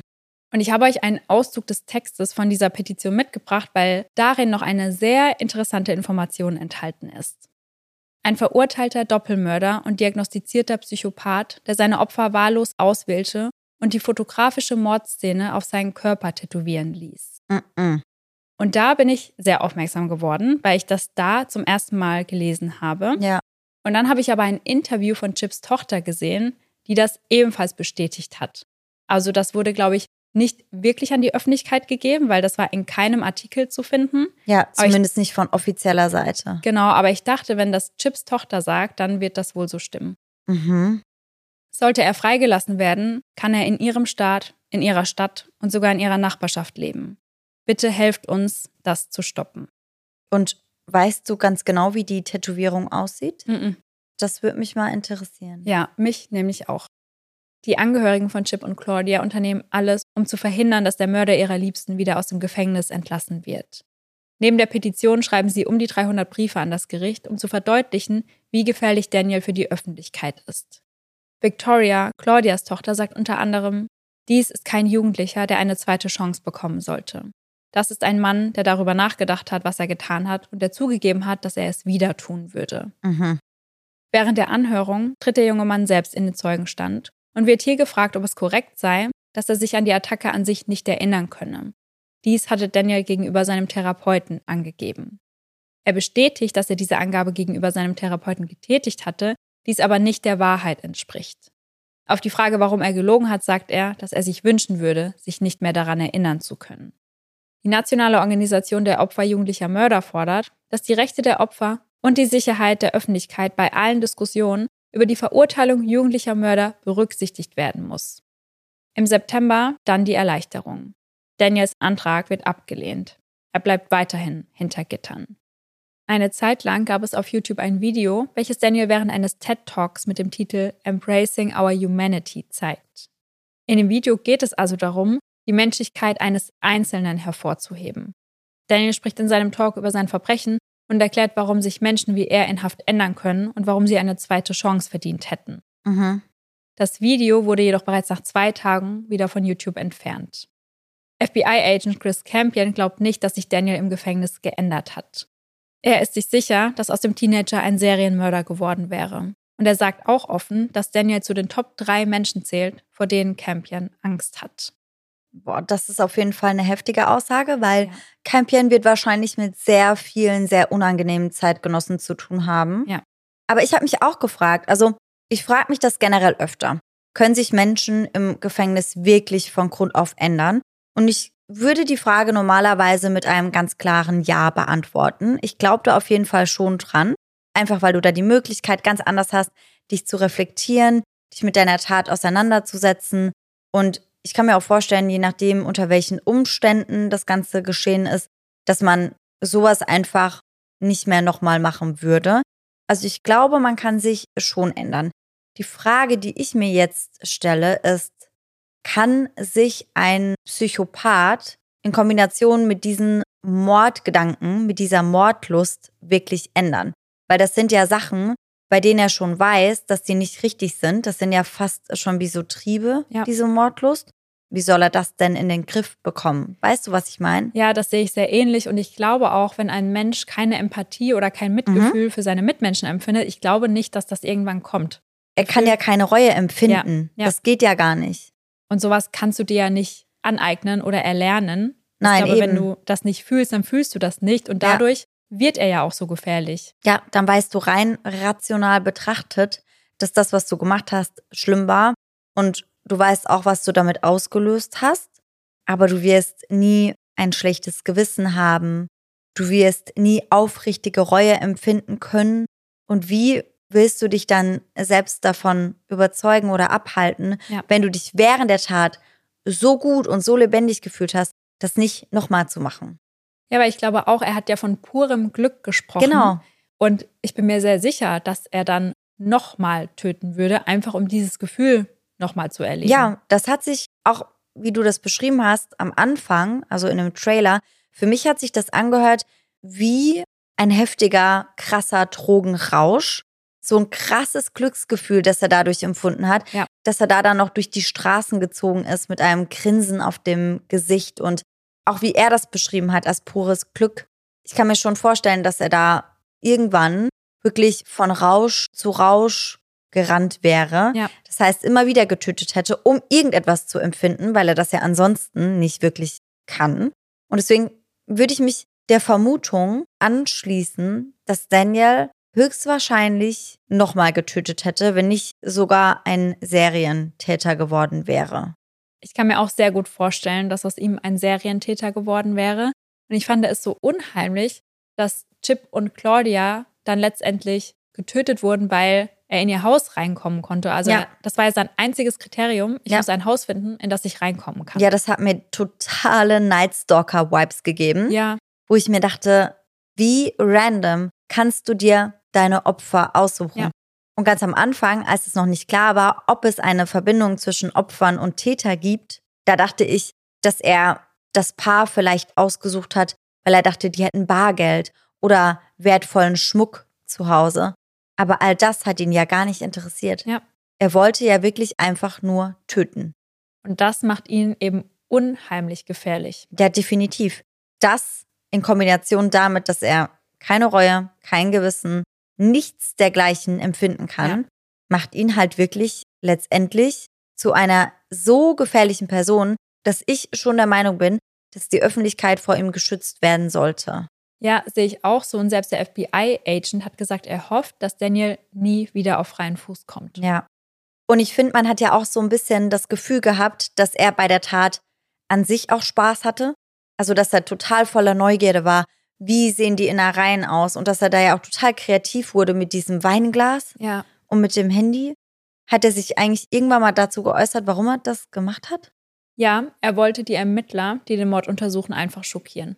Und ich habe euch einen Auszug des Textes von dieser Petition mitgebracht, weil darin noch eine sehr interessante Information enthalten ist. Ein verurteilter Doppelmörder und diagnostizierter Psychopath, der seine Opfer wahllos auswählte und die fotografische Mordszene auf seinen Körper tätowieren ließ. Mhm. Und da bin ich sehr aufmerksam geworden, weil ich das da zum ersten Mal gelesen habe. Ja. Und dann habe ich aber ein Interview von Chips Tochter gesehen, die das ebenfalls bestätigt hat. Also das wurde, glaube ich, nicht wirklich an die Öffentlichkeit gegeben, weil das war in keinem Artikel zu finden. Ja, Aber ich- zumindest nicht von offizieller Seite. Genau, aber ich dachte, wenn das Chips Tochter sagt, dann wird das wohl so stimmen. Mhm. Sollte er freigelassen werden, kann er in ihrem Staat, in ihrer Stadt und sogar in ihrer Nachbarschaft leben. Bitte helft uns, das zu stoppen. Und weißt du ganz genau, wie die Tätowierung aussieht? Mhm. Das würde mich mal interessieren. Ja, mich nämlich auch. Die Angehörigen von Chip und Claudia unternehmen alles, um zu verhindern, dass der Mörder ihrer Liebsten wieder aus dem Gefängnis entlassen wird. Neben der Petition schreiben sie um die 300 Briefe an das Gericht, um zu verdeutlichen, wie gefährlich Daniel für die Öffentlichkeit ist. Victoria, Claudias Tochter, sagt unter anderem, dies ist kein Jugendlicher, der eine zweite Chance bekommen sollte. Das ist ein Mann, der darüber nachgedacht hat, was er getan hat und der zugegeben hat, dass er es wieder tun würde. Mhm. Während der Anhörung tritt der junge Mann selbst in den Zeugenstand und wird hier gefragt, ob es korrekt sei, dass er sich an die Attacke an sich nicht erinnern könne. Dies hatte Daniel gegenüber seinem Therapeuten angegeben. Er bestätigt, dass er diese Angabe gegenüber seinem Therapeuten getätigt hatte, dies aber nicht der Wahrheit entspricht. Auf die Frage, warum er gelogen hat, sagt er, dass er sich wünschen würde, sich nicht mehr daran erinnern zu können. Die Nationale Organisation der Opfer jugendlicher Mörder fordert, dass die Rechte der Opfer und die Sicherheit der Öffentlichkeit bei allen Diskussionen über die Verurteilung jugendlicher Mörder berücksichtigt werden muss. Im September dann die Erleichterung. Daniels Antrag wird abgelehnt. Er bleibt weiterhin hinter Gittern. Eine Zeit lang gab es auf YouTube ein Video, welches Daniel während eines TED Talks mit dem Titel Embracing Our Humanity zeigt. In dem Video geht es also darum, die Menschlichkeit eines Einzelnen hervorzuheben. Daniel spricht in seinem Talk über sein Verbrechen und erklärt, warum sich Menschen wie er in Haft ändern können und warum sie eine zweite Chance verdient hätten. Mhm. Das Video wurde jedoch bereits nach zwei Tagen wieder von YouTube entfernt. FBI-Agent Chris Campion glaubt nicht, dass sich Daniel im Gefängnis geändert hat. Er ist sich sicher, dass aus dem Teenager ein Serienmörder geworden wäre. Und er sagt auch offen, dass Daniel zu den Top drei Menschen zählt, vor denen Campion Angst hat. Boah, das ist auf jeden Fall eine heftige Aussage, weil Ja. Campion wird wahrscheinlich mit sehr vielen, sehr unangenehmen Zeitgenossen zu tun haben. Ja. Aber ich habe mich auch gefragt, also ich frage mich das generell öfter. Können sich Menschen im Gefängnis wirklich von Grund auf ändern? Und ich würde die Frage normalerweise mit einem ganz klaren Ja beantworten. Ich glaube da auf jeden Fall schon dran. Einfach weil du da die Möglichkeit ganz anders hast, dich zu reflektieren, dich mit deiner Tat auseinanderzusetzen. Und ich kann mir auch vorstellen, je nachdem, unter welchen Umständen das Ganze geschehen ist, dass man sowas einfach nicht mehr nochmal machen würde. Also ich glaube, man kann sich schon ändern. Die Frage, die ich mir jetzt stelle, ist, kann sich ein Psychopath in Kombination mit diesen Mordgedanken, mit dieser Mordlust wirklich ändern? Weil das sind ja Sachen, bei denen er schon weiß, dass die nicht richtig sind. Das sind ja fast schon wie so Triebe, Ja. diese Mordlust. Wie soll er das denn in den Griff bekommen? Weißt du, was ich meine? Ja, das sehe ich sehr ähnlich und ich glaube auch, wenn ein Mensch keine Empathie oder kein Mitgefühl für seine Mitmenschen empfindet, ich glaube nicht, dass das irgendwann kommt. Er kann ja keine Reue empfinden. Ja, ja. Das geht ja gar nicht. Und sowas kannst du dir ja nicht aneignen oder erlernen. Nein, ich glaube, eben. wenn du das nicht fühlst, dann fühlst du das nicht und dadurch wird er ja auch so gefährlich. Ja, dann weißt du rein rational betrachtet, dass das, was du gemacht hast, schlimm war. Und du weißt auch, was du damit ausgelöst hast. Aber du wirst nie ein schlechtes Gewissen haben. Du wirst nie aufrichtige Reue empfinden können. Und wie willst du dich dann selbst davon überzeugen oder abhalten, Ja. wenn du dich während der Tat so gut und so lebendig gefühlt hast, das nicht nochmal zu machen? Ja, aber ich glaube auch, er hat ja von purem Glück gesprochen. Genau. Und ich bin mir sehr sicher, dass er dann nochmal töten würde, einfach um dieses Gefühl nochmal zu erleben. Ja, das hat sich auch, wie du das beschrieben hast, am Anfang, also in einem Trailer, für mich hat sich das angehört wie ein heftiger, krasser Drogenrausch. So ein krasses Glücksgefühl, das er dadurch empfunden hat, Ja. dass er da dann noch durch die Straßen gezogen ist mit einem Grinsen auf dem Gesicht und auch wie er das beschrieben hat als pures Glück. Ich kann mir schon vorstellen, dass er da irgendwann wirklich von Rausch zu Rausch gerannt wäre. Ja. Das heißt, immer wieder getötet hätte, um irgendetwas zu empfinden, weil er das ja ansonsten nicht wirklich kann. Und deswegen würde ich mich der Vermutung anschließen, dass Daniel höchstwahrscheinlich nochmal getötet hätte, wenn nicht sogar ein Serientäter geworden wäre. Ich kann mir auch sehr gut vorstellen, dass aus ihm ein Serientäter geworden wäre. Und ich fand es so unheimlich, dass Chip und Claudia dann letztendlich getötet wurden, weil er in ihr Haus reinkommen konnte. Also Ja. das war ja sein einziges Kriterium. Ich Ja. muss ein Haus finden, in das ich reinkommen kann. Ja, das hat mir totale Nightstalker-Vibes gegeben, ja, wo ich mir dachte, wie random kannst du dir deine Opfer aussuchen? Ja. Und ganz am Anfang, als es noch nicht klar war, ob es eine Verbindung zwischen Opfern und Täter gibt, da dachte ich, dass er das Paar vielleicht ausgesucht hat, weil er dachte, die hätten Bargeld oder wertvollen Schmuck zu Hause. Aber all das hat ihn ja gar nicht interessiert. Ja. Er wollte ja wirklich einfach nur töten. Und das macht ihn eben unheimlich gefährlich. Ja, definitiv. Das in Kombination damit, dass er keine Reue, kein Gewissen, nichts dergleichen empfinden kann, Ja. macht ihn halt wirklich letztendlich zu einer so gefährlichen Person, dass ich schon der Meinung bin, dass die Öffentlichkeit vor ihm geschützt werden sollte. Ja, sehe ich auch so. Und selbst der FBI-Agent hat gesagt, er hofft, dass Daniel nie wieder auf freien Fuß kommt. Ja. Und ich finde, man hat ja auch so ein bisschen das Gefühl gehabt, dass er bei der Tat an sich auch Spaß hatte. Also, dass er total voller Neugierde war. Wie sehen die Innereien aus? Und dass er da ja auch total kreativ wurde mit diesem Weinglas Ja. und mit dem Handy. Hat er sich eigentlich irgendwann mal dazu geäußert, warum er das gemacht hat? Ja, er wollte die Ermittler, die den Mord untersuchen, einfach schockieren.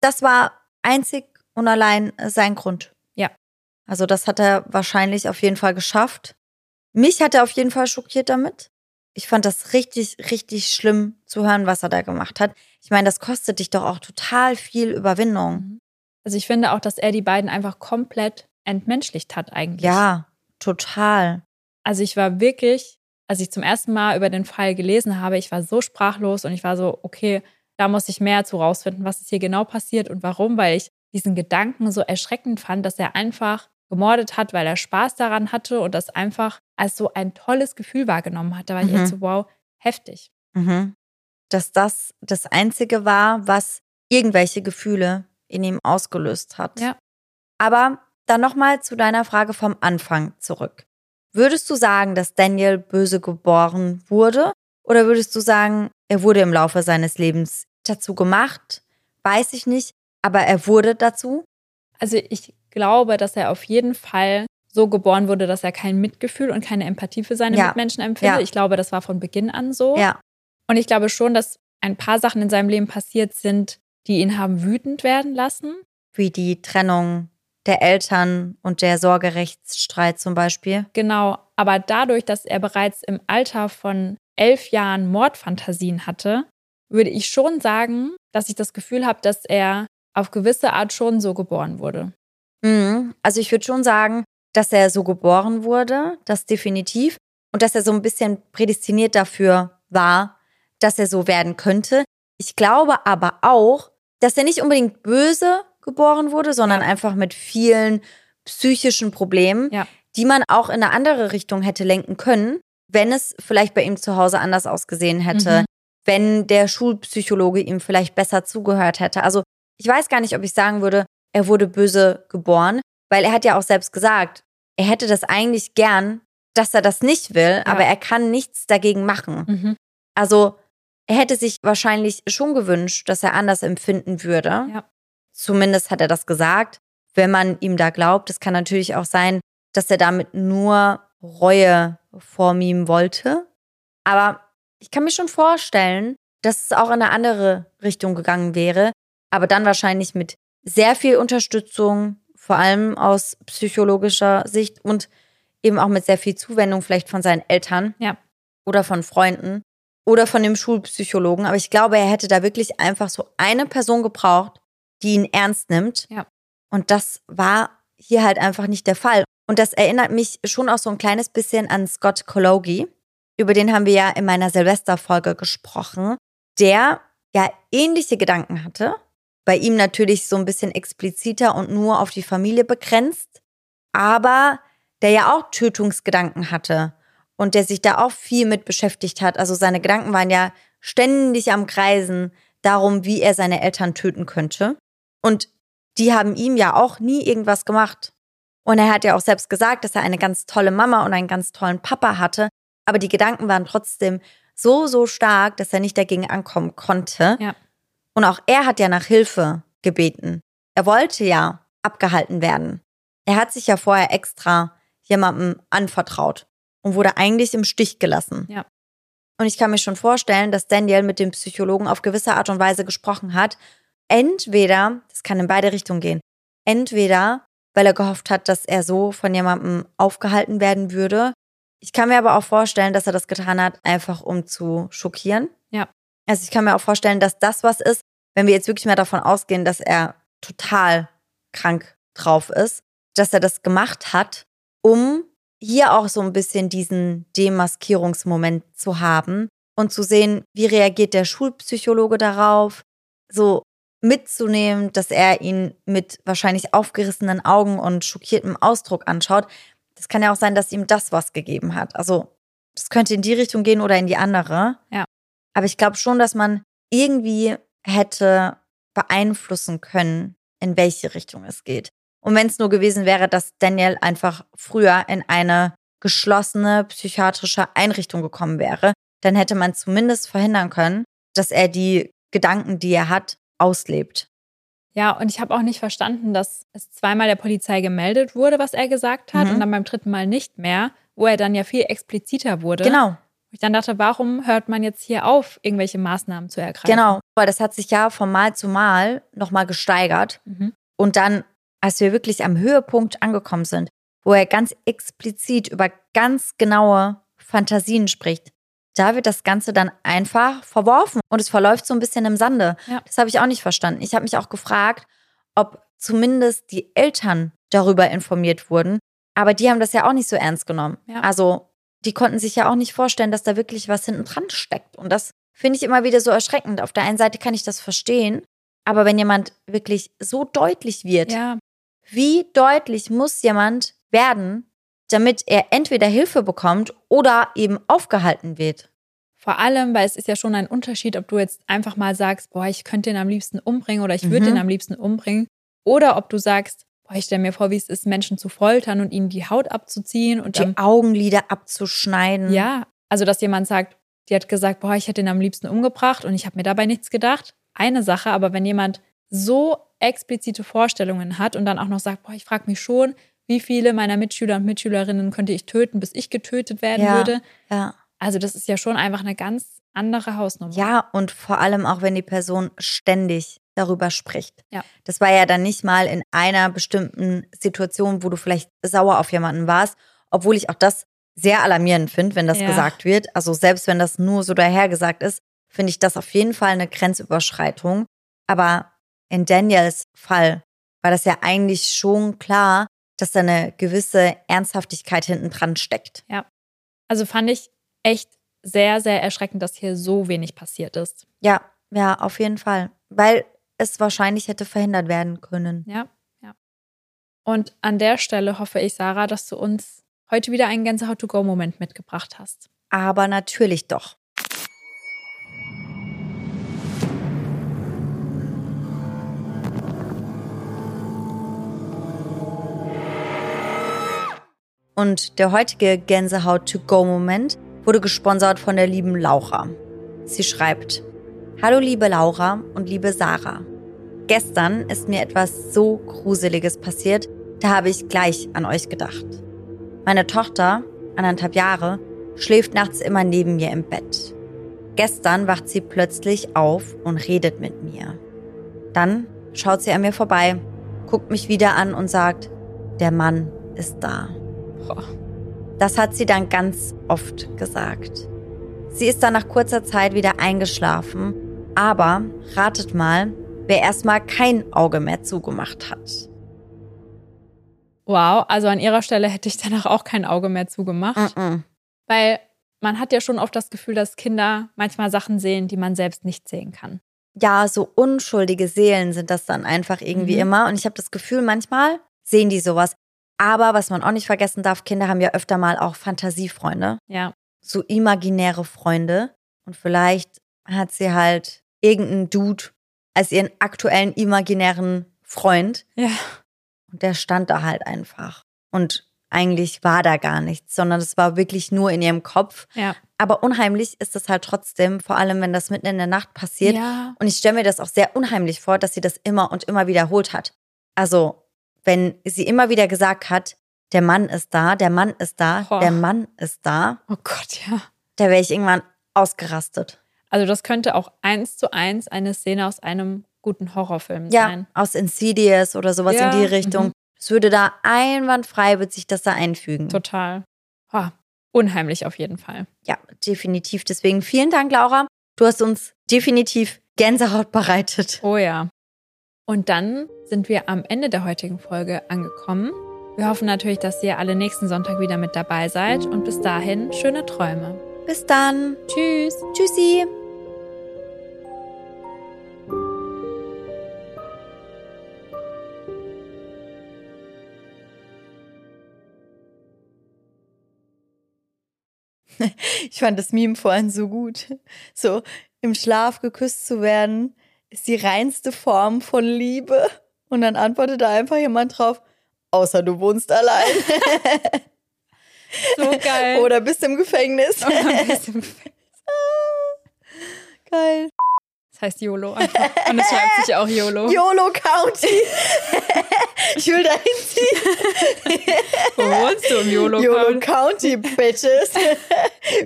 Das war einzig und allein sein Grund. Ja. Also das hat er wahrscheinlich auf jeden Fall geschafft. Mich hat er auf jeden Fall schockiert damit. Ich fand das richtig, richtig schlimm zu hören, was er da gemacht hat. Ich meine, das kostet dich doch auch total viel Überwindung. Also ich finde auch, dass er die beiden einfach komplett entmenschlicht hat eigentlich. Ja, total. Also ich war wirklich, als ich zum ersten Mal über den Fall gelesen habe, ich war so sprachlos und ich war so, okay, da muss ich mehr zu rausfinden, was ist hier genau passiert und warum, weil ich diesen Gedanken so erschreckend fand, dass er einfach gemordet hat, weil er Spaß daran hatte und das einfach als so ein tolles Gefühl wahrgenommen hat. Da war ich Mhm. echt so, wow, heftig. Mhm. Dass das das Einzige war, was irgendwelche Gefühle in ihm ausgelöst hat. Ja. Aber dann nochmal zu deiner Frage vom Anfang zurück. Würdest du sagen, dass Daniel böse geboren wurde? Oder würdest du sagen, er wurde im Laufe seines Lebens dazu gemacht? Weiß ich nicht. Aber er wurde dazu? Also ich glaube, dass er auf jeden Fall so geboren wurde, dass er kein Mitgefühl und keine Empathie für seine Ja. Mitmenschen empfindet. Ja. Ich glaube, das war von Beginn an so. Ja. Und ich glaube schon, dass ein paar Sachen in seinem Leben passiert sind, die ihn haben wütend werden lassen. Wie die Trennung der Eltern und der Sorgerechtsstreit zum Beispiel. Genau. Aber dadurch, dass er bereits im Alter von elf Jahren Mordfantasien hatte, würde ich schon sagen, dass ich das Gefühl habe, dass er auf gewisse Art schon so geboren wurde. Mhm. Also ich würde schon sagen, dass er so geboren wurde, das definitiv. Und dass er so ein bisschen prädestiniert dafür war, dass er so werden könnte. Ich glaube aber auch, dass er nicht unbedingt böse geboren wurde, sondern Ja. einfach mit vielen psychischen Problemen, Ja. die man auch in eine andere Richtung hätte lenken können, wenn es vielleicht bei ihm zu Hause anders ausgesehen hätte, Mhm. wenn der Schulpsychologe ihm vielleicht besser zugehört hätte. Also ich weiß gar nicht, ob ich sagen würde, er wurde böse geboren, weil er hat ja auch selbst gesagt, er hätte das eigentlich gern, dass er das nicht will, aber er kann nichts dagegen machen. Mhm. Also er hätte sich wahrscheinlich schon gewünscht, dass er anders empfinden würde. Ja. Zumindest hat er das gesagt, wenn man ihm da glaubt. Es kann natürlich auch sein, dass er damit nur Reue vormimen wollte. Aber ich kann mir schon vorstellen, dass es auch in eine andere Richtung gegangen wäre. Aber dann wahrscheinlich mit sehr viel Unterstützung, vor allem aus psychologischer Sicht und eben auch mit sehr viel Zuwendung vielleicht von seinen Eltern Ja. oder von Freunden oder von dem Schulpsychologen. Aber ich glaube, er hätte da wirklich einfach so eine Person gebraucht, die ihn ernst nimmt. Ja. Und das war hier halt einfach nicht der Fall. Und das erinnert mich schon auch so ein kleines bisschen an Scott Kologi. Über den haben wir ja in meiner Silvesterfolge gesprochen, der ja ähnliche Gedanken hatte. Bei ihm natürlich so ein bisschen expliziter und nur auf die Familie begrenzt. Aber der ja auch Tötungsgedanken hatte und der sich da auch viel mit beschäftigt hat. Also seine Gedanken waren ja ständig am Kreisen darum, wie er seine Eltern töten könnte. Und die haben ihm ja auch nie irgendwas gemacht. Und er hat ja auch selbst gesagt, dass er eine ganz tolle Mama und einen ganz tollen Papa hatte. Aber die Gedanken waren trotzdem so, so stark, dass er nicht dagegen ankommen konnte. Ja. Und auch er hat ja nach Hilfe gebeten. Er wollte ja abgehalten werden. Er hat sich ja vorher extra jemandem anvertraut und wurde eigentlich im Stich gelassen. Ja. Und ich kann mir schon vorstellen, dass Daniel mit dem Psychologen auf gewisse Art und Weise gesprochen hat. Entweder, das kann in beide Richtungen gehen, entweder weil er gehofft hat, dass er so von jemandem aufgehalten werden würde. Ich kann mir aber auch vorstellen, dass er das getan hat, einfach um zu schockieren. Ja. Also ich kann mir auch vorstellen, dass das was ist, wenn wir jetzt wirklich mal davon ausgehen, dass er total krank drauf ist, dass er das gemacht hat, um hier auch so ein bisschen diesen Demaskierungsmoment zu haben und zu sehen, wie reagiert der Schulpsychologe darauf, so mitzunehmen, dass er ihn mit wahrscheinlich aufgerissenen Augen und schockiertem Ausdruck anschaut. Das kann ja auch sein, dass ihm das was gegeben hat. Also, das könnte in die Richtung gehen oder in die andere. Ja. Aber ich glaube schon, dass man irgendwie hätte beeinflussen können, in welche Richtung es geht. Und wenn es nur gewesen wäre, dass Daniel einfach früher in eine geschlossene psychiatrische Einrichtung gekommen wäre, dann hätte man zumindest verhindern können, dass er die Gedanken, die er hat, auslebt. Ja, und ich habe auch nicht verstanden, dass es zweimal der Polizei gemeldet wurde, was er gesagt hat, Mhm. und dann beim dritten Mal nicht mehr, wo er dann ja viel expliziter wurde. Genau, Wo ich dann dachte, warum hört man jetzt hier auf, irgendwelche Maßnahmen zu ergreifen? genau. Weil das hat sich ja von Mal zu Mal nochmal gesteigert. Mhm. Und dann, als wir wirklich am Höhepunkt angekommen sind, wo er ganz explizit über ganz genaue Fantasien spricht, da wird das Ganze dann einfach verworfen und es verläuft so ein bisschen im Sande. Ja. Das habe ich auch nicht verstanden. Ich habe mich auch gefragt, ob zumindest die Eltern darüber informiert wurden, aber die haben das ja auch nicht so ernst genommen. Ja. Also die konnten sich ja auch nicht vorstellen, dass da wirklich was hinten dran steckt. Und das finde ich immer wieder so erschreckend. Auf der einen Seite kann ich das verstehen, aber wenn jemand wirklich so deutlich wird, Ja, wie deutlich muss jemand werden, damit er entweder Hilfe bekommt oder eben aufgehalten wird? vor allem, weil es ist ja schon ein Unterschied, ob du jetzt einfach mal sagst, boah, ich könnte ihn am liebsten umbringen oder ich würde Mhm. ihn am liebsten umbringen. Oder ob du sagst, boah, ich stelle mir vor, wie es ist, Menschen zu foltern und ihnen die Haut abzuziehen und Die dann, Augenlider abzuschneiden. ja, also dass jemand sagt, die hat gesagt, boah, ich hätte ihn am liebsten umgebracht und ich habe mir dabei nichts gedacht. Eine Sache, aber wenn jemand so explizite Vorstellungen hat und dann auch noch sagt, boah, ich frage mich schon, wie viele meiner Mitschüler und Mitschülerinnen könnte ich töten, bis ich getötet werden Ja. würde. ja. Also das ist ja schon einfach eine ganz andere Hausnummer. Ja, und vor allem auch, wenn die Person ständig darüber spricht. Ja. Das war ja dann nicht mal in einer bestimmten Situation, wo du vielleicht sauer auf jemanden warst, obwohl ich auch das sehr alarmierend finde, wenn das Ja. gesagt wird. Also selbst wenn das nur so dahergesagt ist, finde ich das auf jeden Fall eine Grenzüberschreitung. Aber in Daniels Fall war das ja eigentlich schon klar, dass da eine gewisse Ernsthaftigkeit hinten dran steckt. Also fand ich echt sehr, sehr erschreckend, dass hier so wenig passiert ist. Ja, ja, auf jeden Fall. Weil es wahrscheinlich hätte verhindert werden können. Ja, ja. Und an der Stelle hoffe ich, Sarah, dass du uns heute wieder einen Gänsehaut-to-go-Moment mitgebracht hast. Aber natürlich doch. Und der heutige Gänsehaut-to-go-Moment wurde gesponsert von der lieben Laura. Sie schreibt, Hallo liebe Laura und liebe Sarah. Gestern ist mir etwas so Gruseliges passiert, da habe ich gleich an euch gedacht. Meine Tochter, anderthalb Jahre, schläft nachts immer neben mir im Bett. Gestern wacht sie plötzlich auf und redet mit mir. Dann schaut sie an mir vorbei, guckt mich wieder an und sagt, der Mann ist da. Das hat sie dann ganz oft gesagt. Sie ist dann nach kurzer Zeit wieder eingeschlafen, aber ratet mal, wer erstmal kein Auge mehr zugemacht hat. Wow, also an ihrer Stelle hätte ich danach auch kein Auge mehr zugemacht, Mm-mm. weil man hat ja schon oft das Gefühl, dass Kinder manchmal Sachen sehen, die man selbst nicht sehen kann. Ja, so unschuldige Seelen sind das dann einfach irgendwie Mhm. immer. Und ich habe das Gefühl, manchmal sehen die sowas. Aber was man auch nicht vergessen darf, Kinder haben ja öfter mal auch Fantasiefreunde. Ja, so imaginäre Freunde und vielleicht hat sie halt irgendeinen Dude als ihren aktuellen imaginären Freund ja, und der stand da halt einfach. Und eigentlich war da gar nichts, sondern es war wirklich nur in ihrem Kopf. ja. Aber unheimlich ist es halt trotzdem, vor allem wenn das mitten in der Nacht passiert. Ja, Und ich stelle mir das auch sehr unheimlich vor, dass sie das immer und immer wiederholt hat. Also, wenn sie immer wieder gesagt hat, der Mann ist da, der Mann ist da, Boah. der Mann ist da, oh Gott, ja. da wäre ich irgendwann ausgerastet. Also das könnte auch eins zu eins eine Szene aus einem guten Horrorfilm Ja, sein. aus Insidious oder sowas Ja, in die Richtung. mhm. Das würde da einwandfrei, wird sich das da einfügen. Total. Oh, unheimlich auf jeden Fall. Ja, definitiv. Deswegen vielen Dank, Laura. Du hast uns definitiv Gänsehaut bereitet. Oh ja. Und dann sind wir am Ende der heutigen Folge angekommen. Wir hoffen natürlich, dass ihr alle nächsten Sonntag wieder mit dabei seid und bis dahin schöne Träume. Bis dann. Tschüss. Tschüssi. Ich fand das Meme vorhin so gut. So im Schlaf geküsst zu werden, ist die reinste Form von Liebe. Und dann antwortet da einfach jemand drauf, außer du wohnst allein. So geil. Oder bist im Gefängnis. Oder bist im Gefängnis. Geil. Das heißt YOLO einfach. Und es schreibt sich auch YOLO. YOLO County. ich will da hinziehen. Wo wohnst du im YOLO? YOLO County, Bitches.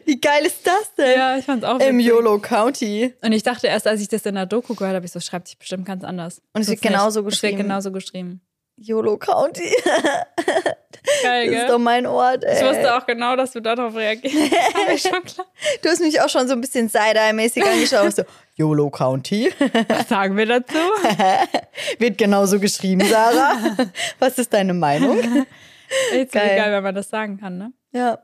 Wie geil ist das denn? Ja, ich fand's auch Im witzig. YOLO County. Und ich dachte erst, als ich das in der Doku gehört habe, ich so, schreibt sich bestimmt ganz anders. Und es wird nicht. genauso Es geschrieben. wird genauso geschrieben. YOLO County. Geil, Das ist doch mein Ort, ey. Ich wusste auch genau, dass du darauf reagierst. Schon klar. Du hast mich auch schon so ein bisschen Side-Eye-mäßig angeschaut. So, YOLO County. Was sagen wir dazu? Wird genauso geschrieben, Sarah. Was ist deine Meinung? Jetzt Geil. geil. geil, wenn man das sagen kann, ne? Ja.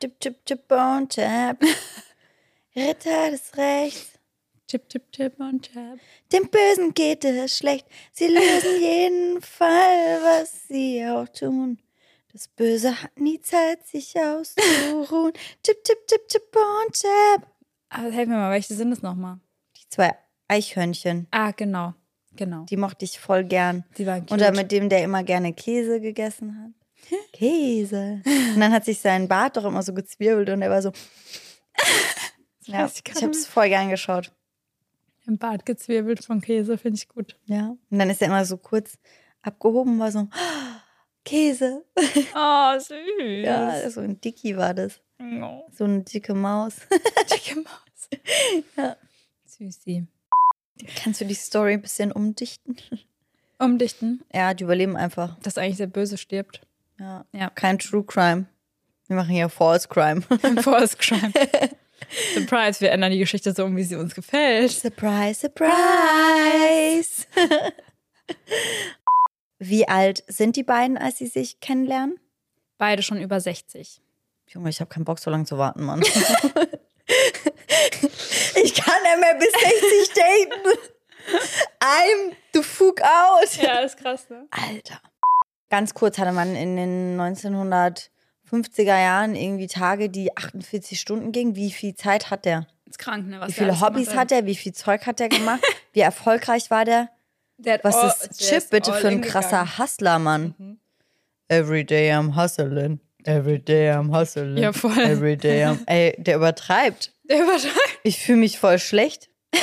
Chip, chip, chip und tap. Ritter des Rechts. Chip, chip, chip und chap. Dem Bösen geht es schlecht. Sie lösen jeden Fall, was sie auch tun. Das Böse hat nie Zeit, sich auszuruhen. Chip, chip, chip, chip und chap. Aber helf mir mal, welche sind es nochmal? Die zwei Eichhörnchen, Ah, genau. Genau. die mochte ich voll gern. Die waren cute. Und dann mit dem, der immer gerne Käse gegessen hat. Käse. Und dann hat sich sein Bart doch immer so gezwirbelt und er war so. Ja, ich ich habe es voll gern geschaut. Im Bart gezwirbelt von Käse, finde ich gut. Ja. Und dann ist er immer so kurz abgehoben, war so, Käse. Oh, süß. Ja, so ein Dicky war das. Oh. So eine dicke Maus. Dicke Maus. Ja. Süßi. Kannst du die Story ein bisschen umdichten? Umdichten, Ja, die überleben einfach. dass eigentlich der Böse stirbt. Ja. Ja. Kein True Crime. Wir machen hier False Crime. Forest Crime. Surprise, wir ändern die Geschichte so um, wie sie uns gefällt. Surprise, surprise. Wie alt sind die beiden, als sie sich kennenlernen? Beide schon über 60. Junge, ich habe keinen Bock, so lange zu warten, Mann. ich kann nicht mehr bis 60 daten. I'm the fuck out. Ja, ist krass, ne? Alter. Ganz kurz hatte man in den 1950er Jahren irgendwie Tage, die 48 Stunden gingen. Wie viel Zeit hat der? Ist krank, ne? Was Wie viele Hobbys hat er? Wie viel Zeug hat er gemacht? Wie erfolgreich war der? Der hat Was all- ist der Chip bitte für ein in krasser. Hustler, Mann? Every day I'm hustling. Every day I'm hustling. Ja, voll. Every day I'm. Ey, der übertreibt. Der übertreibt. Ich fühle mich voll schlecht.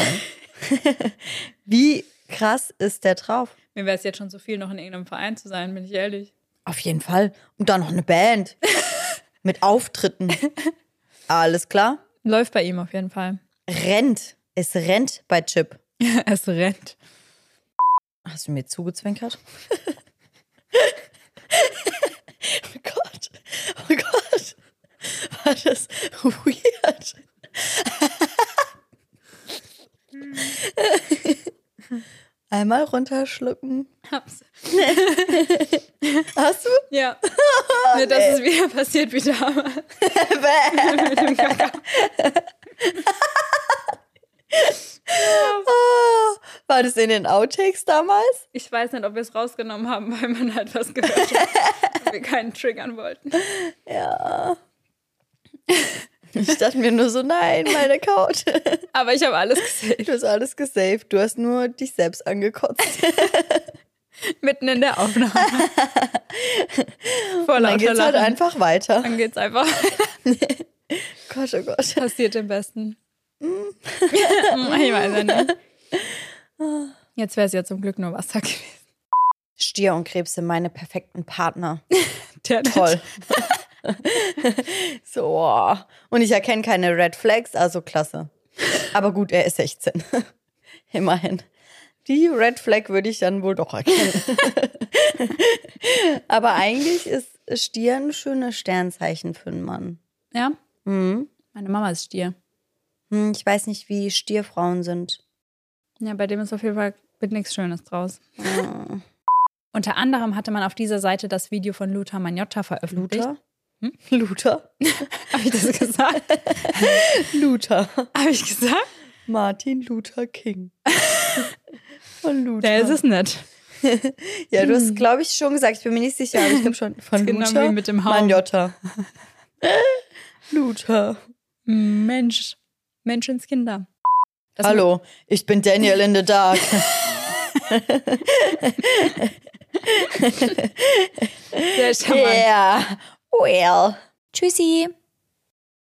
Wie krass ist der drauf? Mir wäre es jetzt schon so viel, noch in irgendeinem Verein zu sein, bin ich ehrlich. Auf jeden Fall. Und dann noch eine Band. Mit Auftritten. Alles klar? Läuft bei ihm auf jeden Fall. Rennt. Es rennt bei Chip. es rennt. Hast du mir zugezwinkert? oh Gott. Oh Gott. War das weird? Einmal runterschlucken. Hab's. Hast du? Ja. Mir, dass es wieder passiert wie damals. Mit dem Kakao. Ah, War das in den Outtakes damals? Ich weiß nicht, ob wir es rausgenommen haben, weil man halt was gehört hat. und wir keinen triggern wollten. Ja. Ich dachte mir nur so, nein, meine Couch. Aber ich habe alles gesehen. Du hast alles gesaved. Du hast nur dich selbst angekotzt. Mitten in der Aufnahme. Vor dann geht's halt einfach weiter. Dann geht's einfach. Gott, oh Gott. Passiert im Besten. ich weiß ja nicht. Jetzt wäre es ja zum Glück nur Wasser gewesen. Stier und Krebs sind meine perfekten Partner. Der Toll. so. oh. Und ich erkenne keine Red Flags, also klasse. Aber gut, er ist 16. Immerhin. Die Red Flag würde ich dann wohl doch erkennen. Aber eigentlich ist Stier ein schönes Sternzeichen für einen Mann. Ja, Mhm. meine Mama ist Stier. Hm, Ich weiß nicht, wie Stierfrauen sind. Ja, bei dem ist auf jeden Fall wird nichts Schönes draus. Ah. Unter anderem hatte man auf dieser Seite das Video von Luther Magnotta veröffentlicht. Luther? Hm? Luther? Habe ich das gesagt? Luther. Habe ich gesagt? Martin Luther King. Von Luther. Der ist es nicht. Ja, du hast, glaube ich, schon gesagt. Ich bin mir nicht sicher, aber ich glaube schon. Von Genau Luther. wie mit dem Haum. Magnotta. Luther. Mensch. Menschenskinder. Das Hallo, ich bin Daniel in the Dark. Sehr charmant. yeah. Well. Tschüssi.